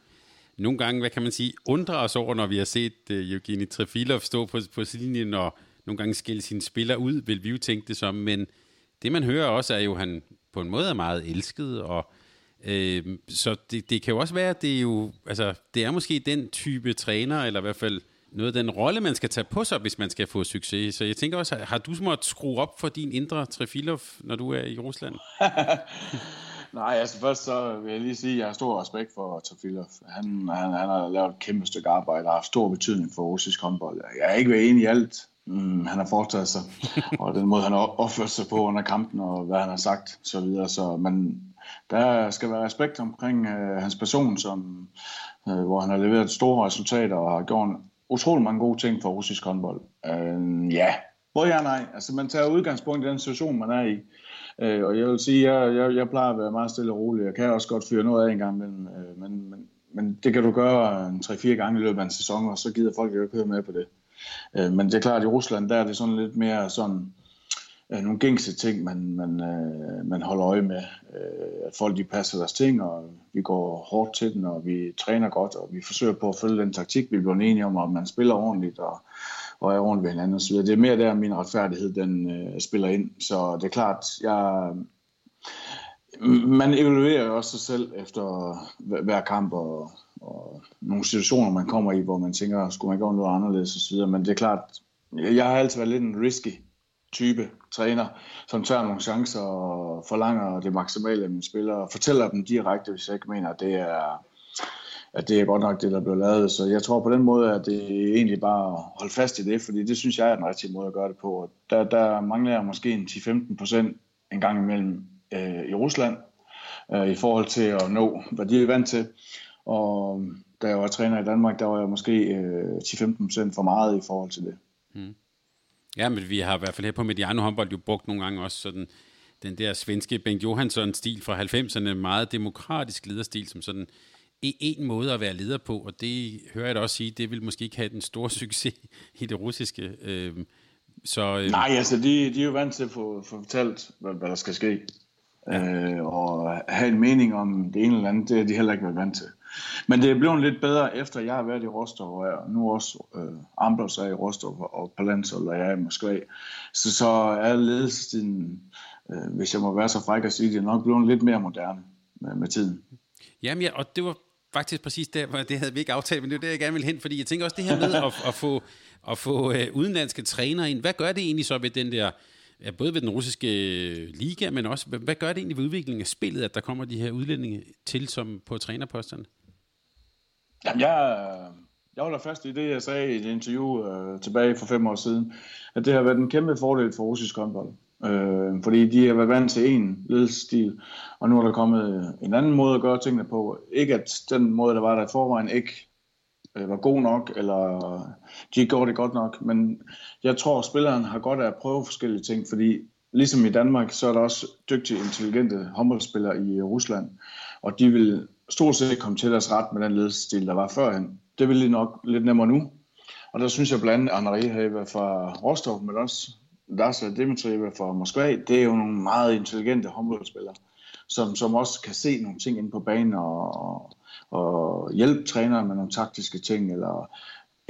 nogle gange, hvad kan man sige, undrer os over, når vi har set uh, Evgeni Trefilov stå på, på linjen og nogle gange skille sine spillere ud, vil vi jo tænke det som, men det man hører også er jo, at han på en måde er meget elsket, og øh, så det, det kan jo også være, at det er jo, altså, det er måske den type træner, eller i hvert fald noget af den rolle, man skal tage på sig, hvis man skal få succes. Så jeg tænker også, har du måttet skrue op for din indre Trefilov, når du er i Rusland? Nej, altså først så vil jeg lige sige, at jeg har stor respekt for Trefilov. Han, han, han har lavet et kæmpe stykke arbejde og har haft stor betydning for russisk håndbold. Jeg er ikke ved enig i alt, mm, han har foretaget sig, og den måde, han har opført sig på under kampen, og hvad han har sagt, så videre. Så, men der skal være respekt omkring øh, hans person, som, øh, hvor han har leveret store resultater og har gjort utrolig mange gode ting for russisk håndbold. Øh, ja, både ja og nej. Altså, man tager udgangspunkt i den situation, man er i. Øh, og jeg vil sige, jeg, jeg, jeg plejer at være meget stille og rolig. Jeg kan også godt fyre noget af en gang, men, øh, men, men, men det kan du gøre en 3-4 gange i løbet af en sæson, og så gider folk jo ikke høre med på det. Øh, men det er klart, at i Rusland, der er det sådan lidt mere sådan, øh, nogle gængse ting, man, man, øh, man holder øje med. Øh, at folk de passer deres ting, og vi går hårdt til den, og vi træner godt, og vi forsøger på at følge den taktik, vi bliver enige om, at man spiller ordentligt, og, og er ordentligt ved hinanden osv. Det er mere der, min retfærdighed den øh, spiller ind. Så det er klart, jeg, man evaluerer også sig selv efter hver kamp og, og nogle situationer, man kommer i, hvor man tænker, skulle man gøre noget anderledes osv. Men det er klart, jeg har altid været lidt en risky type træner, som tager nogle chancer og forlanger det maksimale af mine spillere, og fortæller dem direkte, hvis jeg ikke mener, at det er, at det er godt nok det, der blev lavet. Så jeg tror på den måde, at det er egentlig bare at holde fast i det, fordi det synes jeg er den rigtige måde at gøre det på. Der, der mangler jeg måske en 10-15 procent en gang imellem øh, i Rusland, øh, i forhold til at nå, hvad de er vant til. Og da jeg var træner i Danmark, der var jeg måske øh, 10-15% for meget i forhold til det. Hmm. Ja, men vi har i hvert fald her på Mediano håndbold jo brugt nogle gange også sådan den der svenske Bengt Johansson-stil fra 90'erne, meget demokratisk lederstil, som sådan en måde at være leder på, og det hører jeg da også sige, det vil måske ikke have den store succes i det russiske. Øh, så, øh... Nej, altså de, de er jo vant til at få, få fortalt, hvad, hvad der skal ske. Øh, og have en mening om det ene eller andet, det er de heller ikke været vant til. Men det er blevet lidt bedre, efter jeg har været i Rostov, og nu også øh, Ambros er i Rostov, og Palantol, og jeg er i Moskva. Så, så er ledelsen, øh, hvis jeg må være så fræk at sige det, nok blevet lidt mere moderne med, med tiden. Jamen ja, og det var faktisk præcis der, hvor det havde vi ikke aftalt, men det er det, jeg gerne vil hen, fordi jeg tænker også det her med at, at få, at få øh, udenlandske trænere ind. Hvad gør det egentlig så ved den der ja, både ved den russiske øh, liga, men også, hvad, hvad gør det egentlig ved udviklingen af spillet, at der kommer de her udlændinge til som på trænerposterne? Jamen, jeg, jeg holder fast i det, jeg sagde i et interview øh, tilbage for fem år siden, at det har været en kæmpe fordel for russisk håndbold. Øh, fordi de har været vant til en ledelsesstil, og nu er der kommet en anden måde at gøre tingene på. Ikke at den måde, der var der i forvejen, ikke øh, var god nok, eller de gjorde det godt nok, men jeg tror, at spilleren har godt af at prøve forskellige ting, fordi ligesom i Danmark, så er der også dygtige, intelligente håndboldspillere i Rusland, og de vil stort set komme til deres ret med den ledelsesstil, der var førhen. Det vil de nok lidt nemmere nu. Og der synes jeg blandt andet, Anna Rehave fra Rostov, men også Dasha Dimitrieva fra Moskva, det er jo nogle meget intelligente håndboldspillere, som, som også kan se nogle ting ind på banen og, og hjælpe træneren med nogle taktiske ting, eller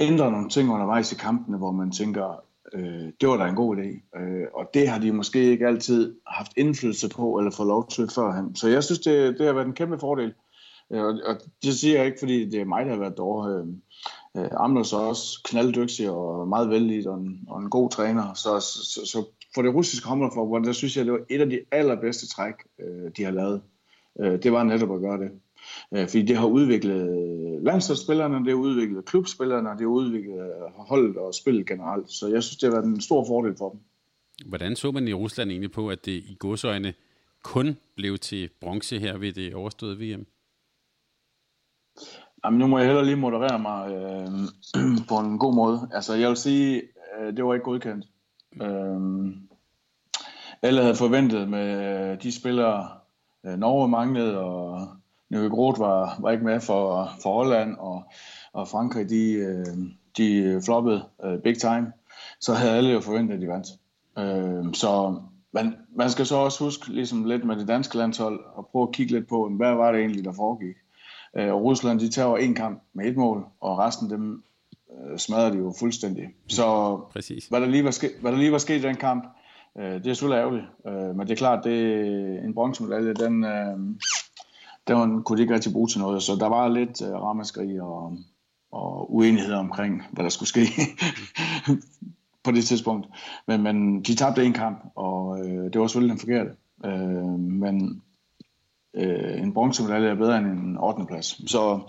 ændre nogle ting undervejs i kampene, hvor man tænker, øh, det var da en god idé. Øh, og det har de måske ikke altid haft indflydelse på, eller fået lov til førhen. Så jeg synes, det, det har været en kæmpe fordel. Øh, og, og det siger jeg ikke, fordi det er mig, der har været dårlig. Øh, øh Amnes Amlos er også knalddygtig og meget vældig og en, og en god træner. Så, så, så for det russiske håndboldforbund, der synes jeg, det var et af de allerbedste træk, øh, de har lavet. Øh, det var netop at gøre det. Øh, fordi det har udviklet landsholdsspillerne, det har udviklet klubspillerne, det har udviklet holdet og spillet generelt. Så jeg synes, det har været en stor fordel for dem. Hvordan så man i Rusland egentlig på, at det i godsøjne kun blev til bronze her ved det overståede VM? Jamen, nu må jeg heller lige moderere mig øh, på en god måde. Altså, jeg vil sige, øh, det var ikke godkendt. Øh, alle havde forventet med de spillere, øh, Norge manglede, og Nøge Groth var, var ikke med for, for Holland, og, og Frankrig, de, øh, de floppede øh, big time. Så havde alle jo forventet, at de vandt. Øh, så man, man skal så også huske, ligesom lidt med det danske landshold, og prøve at kigge lidt på, hvad var det egentlig, der foregik. Øh, og Rusland, de tager en kamp med et mål, og resten dem øh, smadrer de jo fuldstændig. Så Præcis. Hvad, der lige var ske, hvad der lige var sket i den kamp, øh, det er selvfølgelig ærgerligt. Øh, men det er klart, det en bronzemedalje, den, øh, den kunne de ikke rigtig bruge til noget. Så der var lidt øh, ramaskrig og, og uenighed omkring, hvad der skulle ske på det tidspunkt. Men, men de tabte en kamp, og øh, det var selvfølgelig den forkerte. Øh, men øh, en bronzemedalje er bedre end en 8. plads. Så,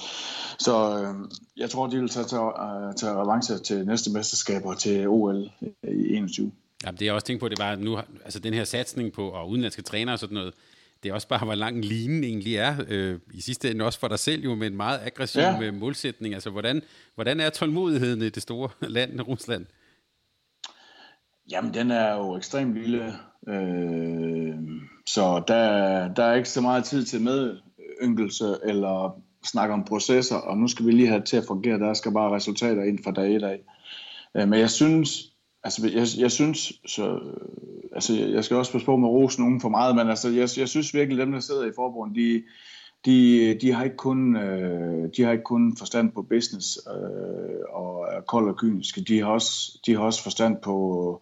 så øh, jeg tror, de vil tage, tage, øh, tage revanche til næste mesterskaber til OL øh, i 21. Ja, det jeg også tænkt på, det var, at nu, altså den her satsning på, og udenlandske trænere og sådan noget, det er også bare, hvor lang linjen egentlig er. Øh, I sidste ende også for dig selv jo, med en meget aggressiv ja. målsætning. Altså, hvordan, hvordan er tålmodigheden i det store land, Rusland? Jamen, den er jo ekstremt lille. Øh, så der, der er ikke så meget tid til medyngelse eller snakke om processer, og nu skal vi lige have det til at fungere. Der skal bare resultater ind fra dag i dag. Øh, men jeg synes, altså jeg, jeg synes, så, øh, altså jeg skal også passe på med rose nogen for meget, men altså jeg, jeg synes virkelig, dem der sidder i forbundet, de, de, de, har ikke kun, øh, de har ikke kun forstand på business øh, og er kold og kyniske. De har også, de har også forstand på,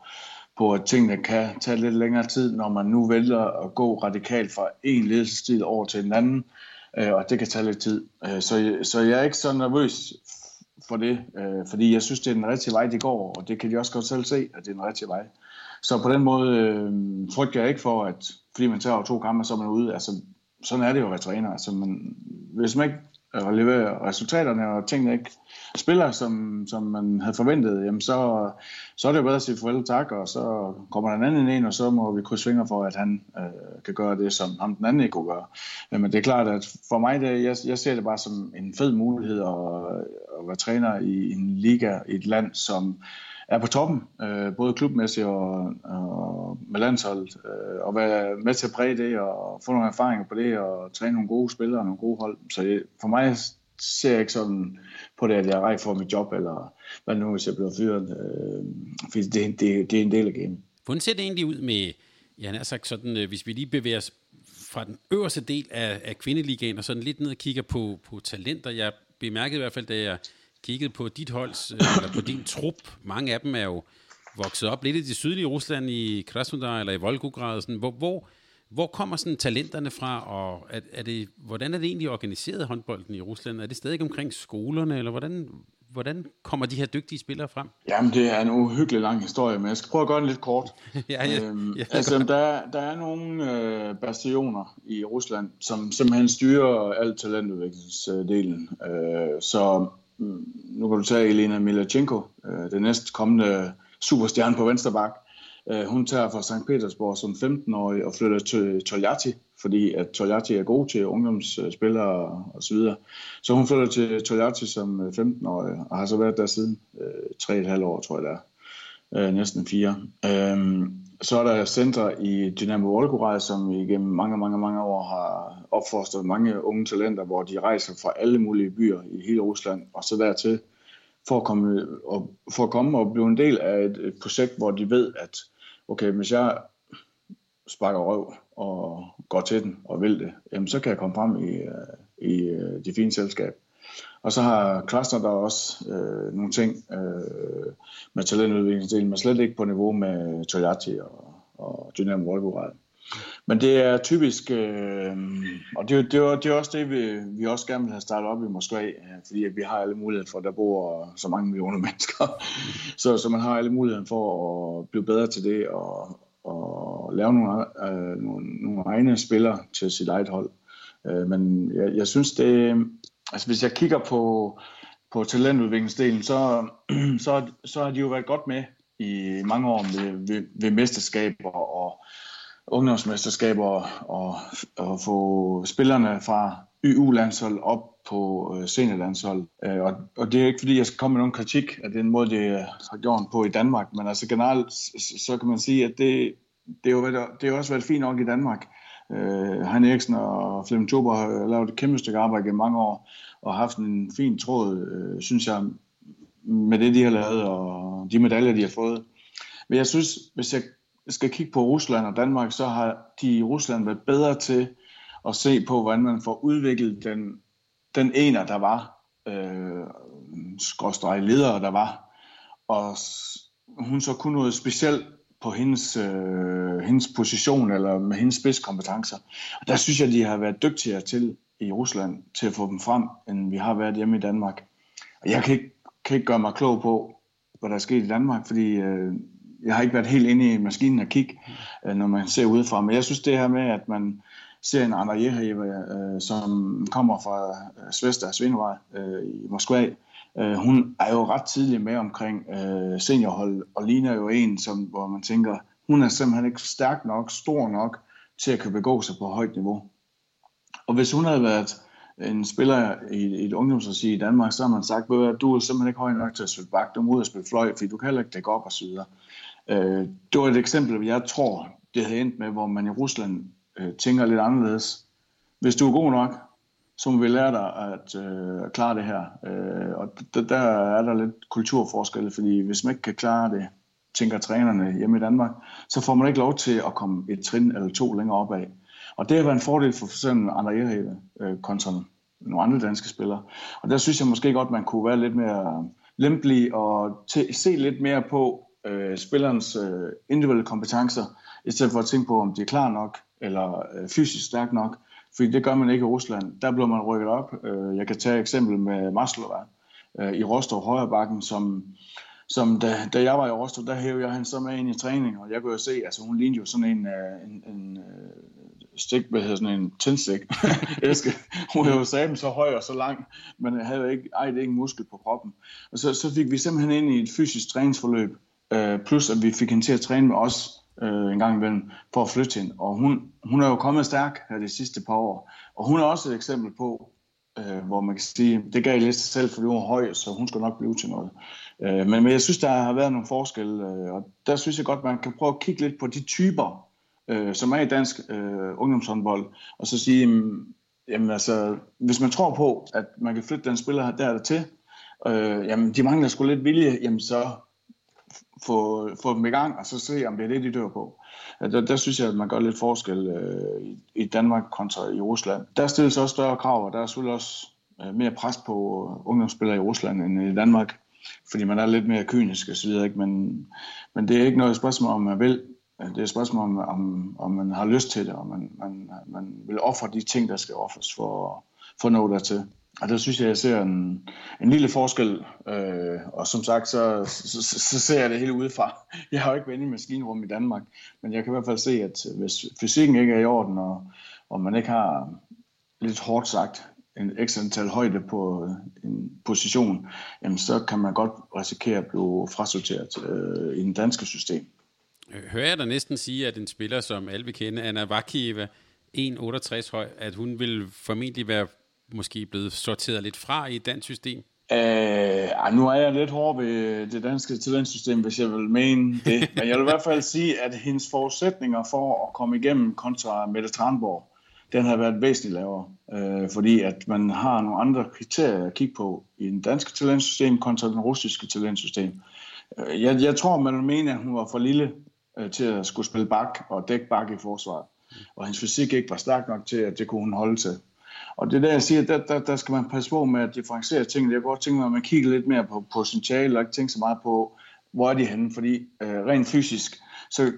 på, at tingene kan tage lidt længere tid, når man nu vælger at gå radikalt fra en ledelsesstil over til en anden, øh, og det kan tage lidt tid. Øh, så, så jeg er ikke så nervøs for det, øh, fordi jeg synes, det er den rigtige vej, de går, og det kan de også godt selv se, at det er den rigtige vej. Så på den måde øh, frygter jeg ikke for, at fordi man tager to kampe, så er man ude. Altså, sådan er det jo at være træner. Altså, man, hvis man ikke at levere resultaterne, og tingene ikke spiller, som, som man havde forventet, jamen så, så er det jo bedre at sige farvel tak, og så kommer der en anden ind, og så må vi krydse fingre for, at han øh, kan gøre det, som ham den anden ikke kunne gøre. Men det er klart, at for mig, det, jeg, jeg ser det bare som en fed mulighed at, at være træner i en liga i et land, som er på toppen, øh, både klubmæssigt og, og med landsholdet, øh, og være med til at præge det, og få nogle erfaringer på det, og træne nogle gode spillere og nogle gode hold. Så for mig ser jeg ikke sådan på det, at jeg er for mit job, eller hvad nu, hvis jeg bliver fyret. Øh, fordi det, det, det er en del af gamet. Hvordan ser det egentlig ud med, jeg har sagt sådan, øh, hvis vi lige bevæger os fra den øverste del af, af kvindeligaen, og sådan lidt ned og kigger på, på talenter. Jeg bemærkede i hvert fald, da jeg kiggede på dit holds, øh, eller på din trup, mange af dem er jo vokset op lidt i det sydlige Rusland, i Krasnodar eller i Volgograd, sådan, hvor, hvor, hvor kommer sådan talenterne fra, og er, er det, hvordan er det egentlig organiseret håndbolden i Rusland? Er det stadig omkring skolerne, eller hvordan, hvordan kommer de her dygtige spillere frem? Jamen, det er en uhyggelig lang historie, men jeg skal prøve at gøre den lidt kort. ja, ja, øhm, ja, altså, der, der er nogle øh, bastioner i Rusland, som simpelthen styrer alt talentudviklingsdelen. Øh, så nu kan du tage Elena Milachenko, øh, den næste kommende superstjerne på venstre bak. Øh, hun tager fra St. Petersborg som 15-årig og flytter til Toljati, fordi at Toljati er god til ungdomsspillere og så videre. Så hun flytter til Toljati som øh, 15-årig og har så været der siden øh, 3,5 år, tror jeg det er. Øh, næsten 4. Øh, så er der centre i Dynamo Volgograd, som igennem mange, mange, mange år har opfostret mange unge talenter, hvor de rejser fra alle mulige byer i hele Rusland, og så dertil for at komme og, for at komme og blive en del af et, et projekt, hvor de ved, at okay, hvis jeg sparker røv og går til den og vil det, jamen så kan jeg komme frem i, øh, i øh, det fine selskab. Og så har Cluster der også øh, nogle ting øh, med talentudviklingsdelen, men slet ikke på niveau med Toyota og, og Dynamo Volgograd. Men det er typisk, øh, og det, det, er, det er også det, vi, vi også gerne vil have startet op i Moskva, øh, fordi at vi har alle muligheder for, at der bor så mange millioner mennesker. så, så man har alle muligheder for at blive bedre til det og, og lave nogle, øh, nogle, nogle egne spillere til sit eget hold. Øh, men jeg, jeg synes, det, altså hvis jeg kigger på, på talentudviklingsdelen, så, så, så har de jo været godt med i mange år ved, ved, ved mesterskaber og ungdomsmesterskaber og, og få spillerne fra YU-landshold op på øh, seniorlandshold. Øh, og, og det er ikke fordi, jeg skal komme med nogen kritik af den måde, det øh, har gjort på i Danmark, men altså generelt, så kan man sige, at det, det, er jo været, det har også været fint nok i Danmark. Øh, Han Eriksen og Flemming Tober har lavet et kæmpe stykke arbejde gennem mange år, og haft en fin tråd, øh, synes jeg, med det, de har lavet, og de medaljer, de har fået. Men jeg synes, hvis jeg skal kigge på Rusland og Danmark, så har de i Rusland været bedre til at se på, hvordan man får udviklet den, den ener, der var, øh, skråstrej leder, der var. Og hun så kun noget specielt på hendes, øh, hendes position eller med hendes spidskompetencer. Og der synes jeg, de har været dygtigere til i Rusland til at få dem frem, end vi har været hjemme i Danmark. Og jeg kan ikke, kan ikke gøre mig klog på, hvad der er sket i Danmark, fordi øh, jeg har ikke været helt inde i maskinen og kigge, øh, når man ser udefra. Men jeg synes det her med, at man ser en Anna øh, som kommer fra øh, Svesta Svindvej øh, i Moskva. Øh, hun er jo ret tidlig med omkring øh, seniorhold, og ligner jo en, som, hvor man tænker, hun er simpelthen ikke stærk nok, stor nok, til at kunne begå sig på højt niveau. Og hvis hun havde været en spiller i, et ungdomsregi i Danmark, så har man sagt, at du er simpelthen ikke høj nok til at spille bak, du må ud og spille fløj, fordi du kan heller ikke dække op og så videre. Øh, det var et eksempel, jeg tror, det havde endt med, hvor man i Rusland øh, tænker lidt anderledes. Hvis du er god nok, så må vi lære dig at øh, klare det her. Øh, og der er der lidt kulturforskelle, fordi hvis man ikke kan klare det, tænker trænerne hjemme i Danmark, så får man ikke lov til at komme et trin eller to længere opad. Og det har været en fordel for f.eks. eksempel Andre Erhede øh, kontra nogle andre danske spillere. Og der synes jeg måske godt, man kunne være lidt mere lempelig og se lidt mere på, øh, spillerens øh, individuelle kompetencer, i stedet for at tænke på, om de er klar nok, eller øh, fysisk stærk nok. Fordi det gør man ikke i Rusland. Der bliver man rykket op. Øh, jeg kan tage eksempel med Maslova øh, i Rostov Højrebakken, som, som da, da jeg var i Rostov, der hævde jeg han så med ind i træning, og jeg kunne jo se, altså hun lignede jo sådan en, øh, en, en stik, hvad hedder sådan en tændstik. hun var jo sammen så høj og så lang, men havde ikke, ejede ikke muskel på kroppen. Og så, så fik vi simpelthen ind i et fysisk træningsforløb, Øh, plus at vi fik hende til at træne med os øh, en gang imellem for at flytte hende. Og hun, hun er jo kommet stærk her de sidste par år. Og hun er også et eksempel på, øh, hvor man kan sige, det gav lidt sig selv, fordi hun er høj, så hun skal nok blive til noget. Øh, men, men jeg synes, der har været nogle forskelle, øh, og der synes jeg godt, man kan prøve at kigge lidt på de typer, øh, som er i dansk øh, ungdomshåndbold, og så sige, mm, jamen, altså, hvis man tror på, at man kan flytte den spiller der, der til, øh, jamen de mangler sgu lidt vilje, jamen så få, få dem i gang, og så se, om det er det, de dør på. Der, der synes jeg, at man gør lidt forskel øh, i, i Danmark kontra i Rusland. Der stilles også større krav, og der er selvfølgelig også øh, mere pres på øh, ungdomsspillere i Rusland end i Danmark, fordi man er lidt mere kynisk osv., ikke? Men, men det er ikke noget spørgsmål om, man vil. Det er et spørgsmål om, om, om man har lyst til det, og man, man, man vil ofre de ting, der skal offres for, for at nå dertil. Og der synes jeg, jeg ser en, en lille forskel, øh, og som sagt, så, så, så ser jeg det hele udefra. Jeg har jo ikke været inde i maskinrum i Danmark, men jeg kan i hvert fald se, at hvis fysikken ikke er i orden, og, og man ikke har lidt hårdt sagt en ekstra antal højde på øh, en position, jamen så kan man godt risikere at blive frasorteret øh, i den danske system. Hører jeg dig næsten sige, at en spiller, som alle vil kende, Anna Vakieva, 1,68 høj, at hun vil formentlig være måske blevet sorteret lidt fra i et dansk system? Uh, nu er jeg lidt hård ved det danske talentsystem, hvis jeg vil mene det. Men jeg vil i hvert fald sige, at hendes forudsætninger for at komme igennem kontra Mette Tranborg, den har været væsentligt lavere. Uh, fordi at man har nogle andre kriterier at kigge på i den danske talentsystem kontra den russiske talentsystem. Uh, øh, jeg, jeg tror, man vil mene, at hun var for lille øh, til at skulle spille bak og dække bak i forsvaret. Og hendes fysik ikke var stærk nok til, at det kunne hun holde til. Og det der, jeg siger, der, der, der skal man passe på med at differentiere tingene. Jeg kunne godt tænke mig, at man kigger lidt mere på potentiale, og ikke tænke så meget på, hvor er de henne. Fordi øh, rent fysisk, så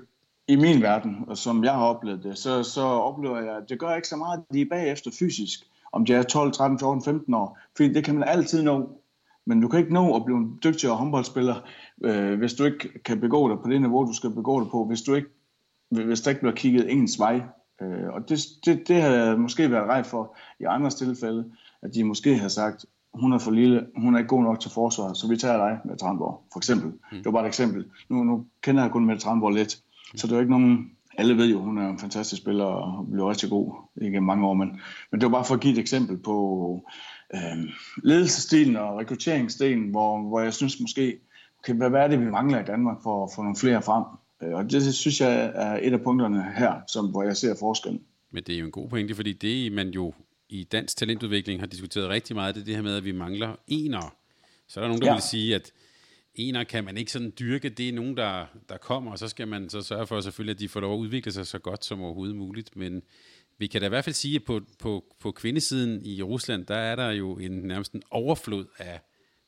i min verden, og som jeg har oplevet det, så, så oplever jeg, at det gør ikke så meget, at de er bagefter fysisk. Om de er 12, 13, 14, 15 år. Fordi det kan man altid nå. Men du kan ikke nå at blive en dygtigere håndboldspiller, øh, hvis du ikke kan begå dig på det niveau, du skal begå dig på. Hvis, du ikke, hvis der ikke bliver kigget ens vej Øh, og det, det, det har måske været rej for i andre tilfælde, at de måske har sagt, hun er for lille, hun er ikke god nok til forsvar, så vi tager dig med Tranborg, for eksempel. Mm. Det var bare et eksempel. Nu, nu kender jeg kun med Tranborg lidt, så det er ikke nogen, alle ved jo, hun er en fantastisk spiller og bliver rigtig god i mange år, men, men det var bare for at give et eksempel på øh, ledelsesstilen og rekrutteringsstilen, hvor, hvor jeg synes måske, okay, hvad, hvad er det, vi mangler i Danmark for at få nogle flere frem? Øh, og det synes jeg er et af punkterne her, som, hvor jeg ser forskellen. Men det er jo en god pointe, fordi det man jo i dansk talentudvikling har diskuteret rigtig meget, det er det her med, at vi mangler ener. Så er der nogen, der ja. vil sige, at ener kan man ikke sådan dyrke, det er nogen, der, der kommer, og så skal man så sørge for selvfølgelig, at de får lov at udvikle sig så godt som overhovedet muligt. Men vi kan da i hvert fald sige, at på, på, på kvindesiden i Rusland, der er der jo en nærmest en overflod af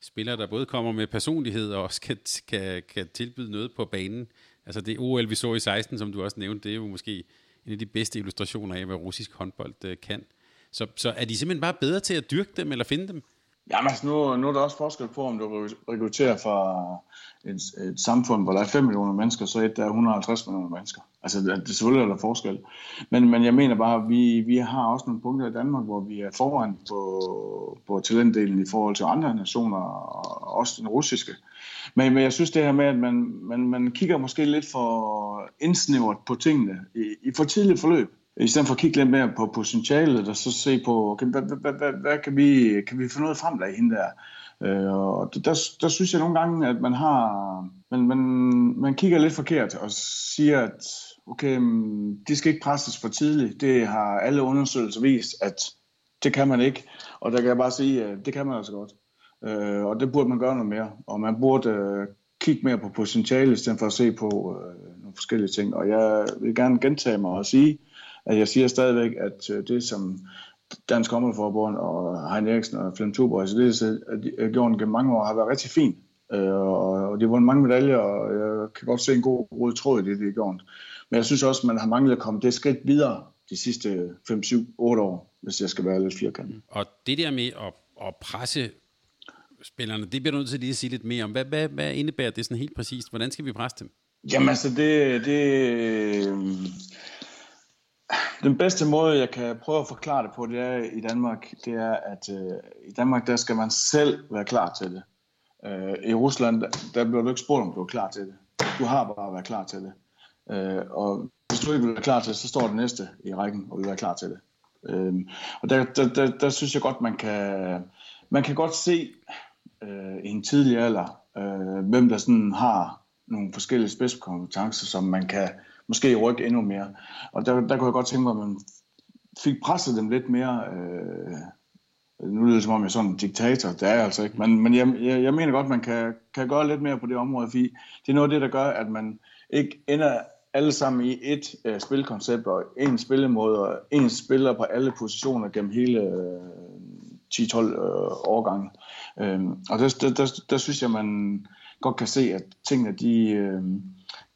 spillere, der både kommer med personlighed og også kan, kan, kan tilbyde noget på banen, Altså det OL, vi så i 16, som du også nævnte, det er jo måske en af de bedste illustrationer af, hvad russisk håndbold øh, kan. Så, så er de simpelthen bare bedre til at dyrke dem, eller finde dem? Jamen altså, nu, nu er der også forskel på, om du rekrutterer fra et, et samfund, hvor der er 5 millioner mennesker, så et der er 150 millioner mennesker. Altså, det, det selvfølgelig er der forskel. Men, men jeg mener bare, at vi, vi har også nogle punkter i Danmark, hvor vi er foran på, på talentdelen i forhold til andre nationer, og også den russiske. Men, men jeg synes det her med, at man, man, man kigger måske lidt for indsnævret på tingene i, i for tidligt forløb. I stedet for at kigge lidt mere på potentialet, og så se på, okay, hvad, hvad, hvad, hvad kan, vi, kan vi få noget frem der i hende der? Øh, og der, der synes jeg nogle gange, at man har, man, man, man kigger lidt forkert og siger, at okay, mm, de skal ikke presses for tidligt. Det har alle undersøgelser vist, at det kan man ikke. Og der kan jeg bare sige, at det kan man altså godt. Øh, og det burde man gøre noget mere. Og man burde øh, kigge mere på potentiale, i stedet for at se på øh, nogle forskellige ting. Og jeg vil gerne gentage mig og sige, at jeg siger stadigvæk, at øh, det som Dansk Håndboldforbund og Hein Eriksen og Flem Tuber, altså det, at de gjort gennem mange år, har været rigtig fint. Øh, og de har vundet mange medaljer, og jeg kan godt se en god rød tråd i det, de har gjort. Men jeg synes også, at man har manglet at komme det skridt videre de sidste 5, 7, 8 år, hvis jeg skal være lidt firkantet. Og det der med at, at presse spillerne, det bliver du nødt til lige at sige lidt mere om. Hvad, hvad, hvad indebærer det sådan helt præcist? Hvordan skal vi presse dem? Jamen altså, det, det, den bedste måde, jeg kan prøve at forklare det på, det er i Danmark, det er, at øh, i Danmark, der skal man selv være klar til det. Øh, I Rusland, der, der bliver du ikke spurgt, om du er klar til det. Du har bare at være klar til det. Øh, og hvis du ikke vil være klar til det, så står det næste i rækken, og vil være klar til det. Øh, og der, der, der, der synes jeg godt, man kan, man kan godt se øh, i en tidlig alder, øh, hvem der sådan har nogle forskellige spidskompetencer, som man kan måske rykke endnu mere. Og der, der kunne jeg godt tænke mig, at man fik presset dem lidt mere. Øh, nu lyder det som om jeg er sådan en diktator, det er jeg altså ikke, men, men jeg, jeg, jeg mener godt, man kan, kan gøre lidt mere på det område, fordi det er noget af det, der gør, at man ikke ender alle sammen i et øh, spilkoncept og en spillemåde og en spiller på alle positioner gennem hele øh, 10-12 øh, årgange. Øh, og der, der, der, der synes jeg, man godt kan se, at tingene de, øh,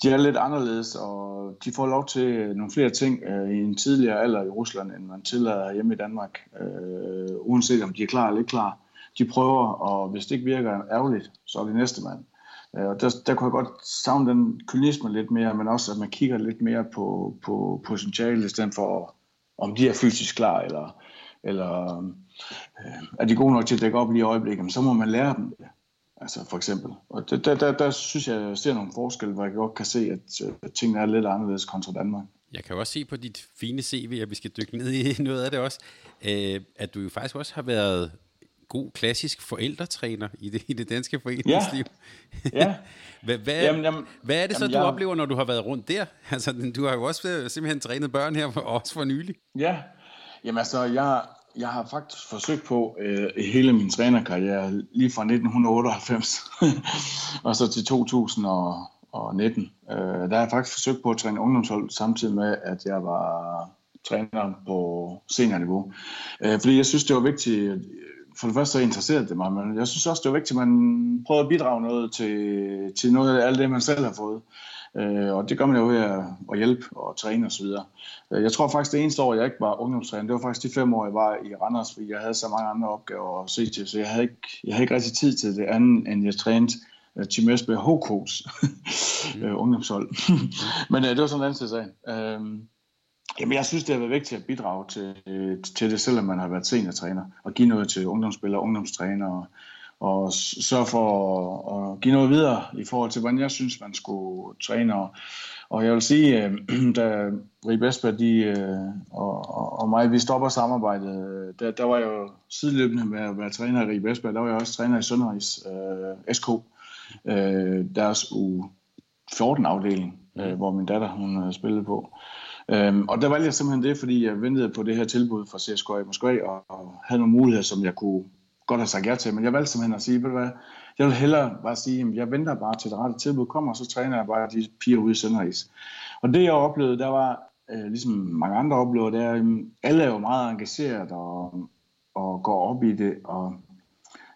de er lidt anderledes, og de får lov til nogle flere ting øh, i en tidligere alder i Rusland, end man tillader hjemme i Danmark, øh, uanset om de er klar eller ikke klar. De prøver, og hvis det ikke virker ærgerligt, så er det næste mand. Øh, og der, der kunne jeg godt savne den kynisme lidt mere, men også at man kigger lidt mere på, på potentiale, i stedet for om de er fysisk klar, eller, eller øh, er de gode nok til at dække op lige i øjeblikket, så må man lære dem det. Altså for eksempel. Og der, der, der, der synes jeg, jeg ser nogle forskelle, hvor jeg godt kan se, at, at tingene er lidt anderledes kontra Danmark. Jeg kan også se på dit fine CV, at vi skal dykke ned i noget af det også, øh, at du jo faktisk også har været god klassisk forældretræner i det, i det danske foreningsliv. Ja. ja. hvad, hvad, jamen, jamen, hvad er det så, jamen, du jeg... oplever, når du har været rundt der? Altså, du har jo også simpelthen trænet børn her, også for nylig. Ja, jamen altså, jeg, jeg har faktisk forsøgt på øh, hele min trænerkarriere, lige fra 1998 og så til 2019. Øh, der har jeg faktisk forsøgt på at træne ungdomshold, samtidig med, at jeg var træner på seniorniveau. Øh, fordi jeg synes, det var vigtigt, øh, for det første så interesserede det mig, men jeg synes også, det var vigtigt, at man prøver at bidrage noget til, til noget af alt det, man selv har fået. Øh, og det gør man jo ved at, at hjælpe og træne osv. Øh, jeg tror faktisk, det eneste år, jeg ikke var ungdomstræner, det var faktisk de fem år, jeg var i Randers, fordi jeg havde så mange andre opgaver at se til, så jeg havde ikke, jeg havde ikke rigtig tid til det andet, end jeg trænede uh, Team Esbjerg HK's uh, ungdomshold. Men uh, det var sådan en anden sag. Uh, Jamen, jeg synes, det har været vigtigt at bidrage til, til det, selvom man har været seniortræner, og give noget til ungdomsspillere, ungdomstrænere, og, og sørge for at, at give noget videre i forhold til, hvordan jeg synes, man skulle træne. Og, og jeg vil sige, øh, da Rie Esbjerg de, øh, og, og mig, vi stopper samarbejdet, der, der var jeg jo sideløbende med at være træner i Rie Esbjerg, der var jeg også træner i Sønderrigs øh, SK, øh, deres U14-afdeling, øh, hvor min datter hun spillede på. Øhm, og der valgte jeg simpelthen det, fordi jeg ventede på det her tilbud fra CSKA i Moskva, og, og havde nogle muligheder, som jeg kunne godt have sagt ja til. Men jeg valgte simpelthen at sige, ved du hvad, jeg vil hellere bare sige, at jeg venter bare til det rette tilbud kommer, og så træner jeg bare de piger ude i Sønderis. Og det jeg oplevede, der var, øh, ligesom mange andre oplever, det er, at alle er jo meget engageret og, og går op i det, og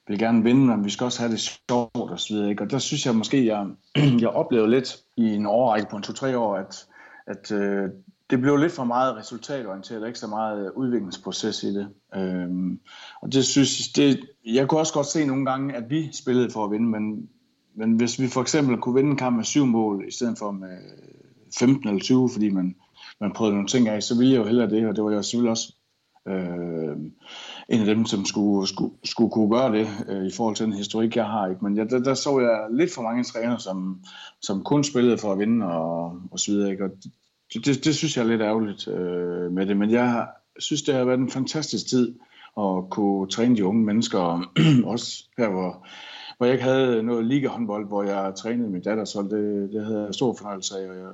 vil gerne vinde, men vi skal også have det sjovt og så videre. Ikke? Og der synes jeg måske, jeg, jeg oplevede lidt i en årrække på en to-tre år, at, at øh, det blev lidt for meget resultatorienteret, og ikke så meget øh, udviklingsproces i det. Øhm, og det synes det, jeg kunne også godt se nogle gange, at vi spillede for at vinde, men, men hvis vi for eksempel kunne vinde en kamp med syv mål, i stedet for med øh, 15 eller 20, fordi man, man prøvede nogle ting af, så ville jeg jo hellere det, og det var jeg selvfølgelig også øh, en af dem, som skulle, skulle, skulle kunne gøre det øh, i forhold til den historik, jeg har. Ikke? Men ja, der, der så jeg lidt for mange træner, som, som kun spillede for at vinde og, og så videre. Ikke? Og det, det, det synes jeg er lidt ærgerligt øh, med det, men jeg synes, det har været en fantastisk tid at kunne træne de unge mennesker, også her, hvor, hvor jeg ikke havde noget ligahåndbold, hvor jeg trænede min datter, så det, det havde jeg stor fornøjelse af, og jeg,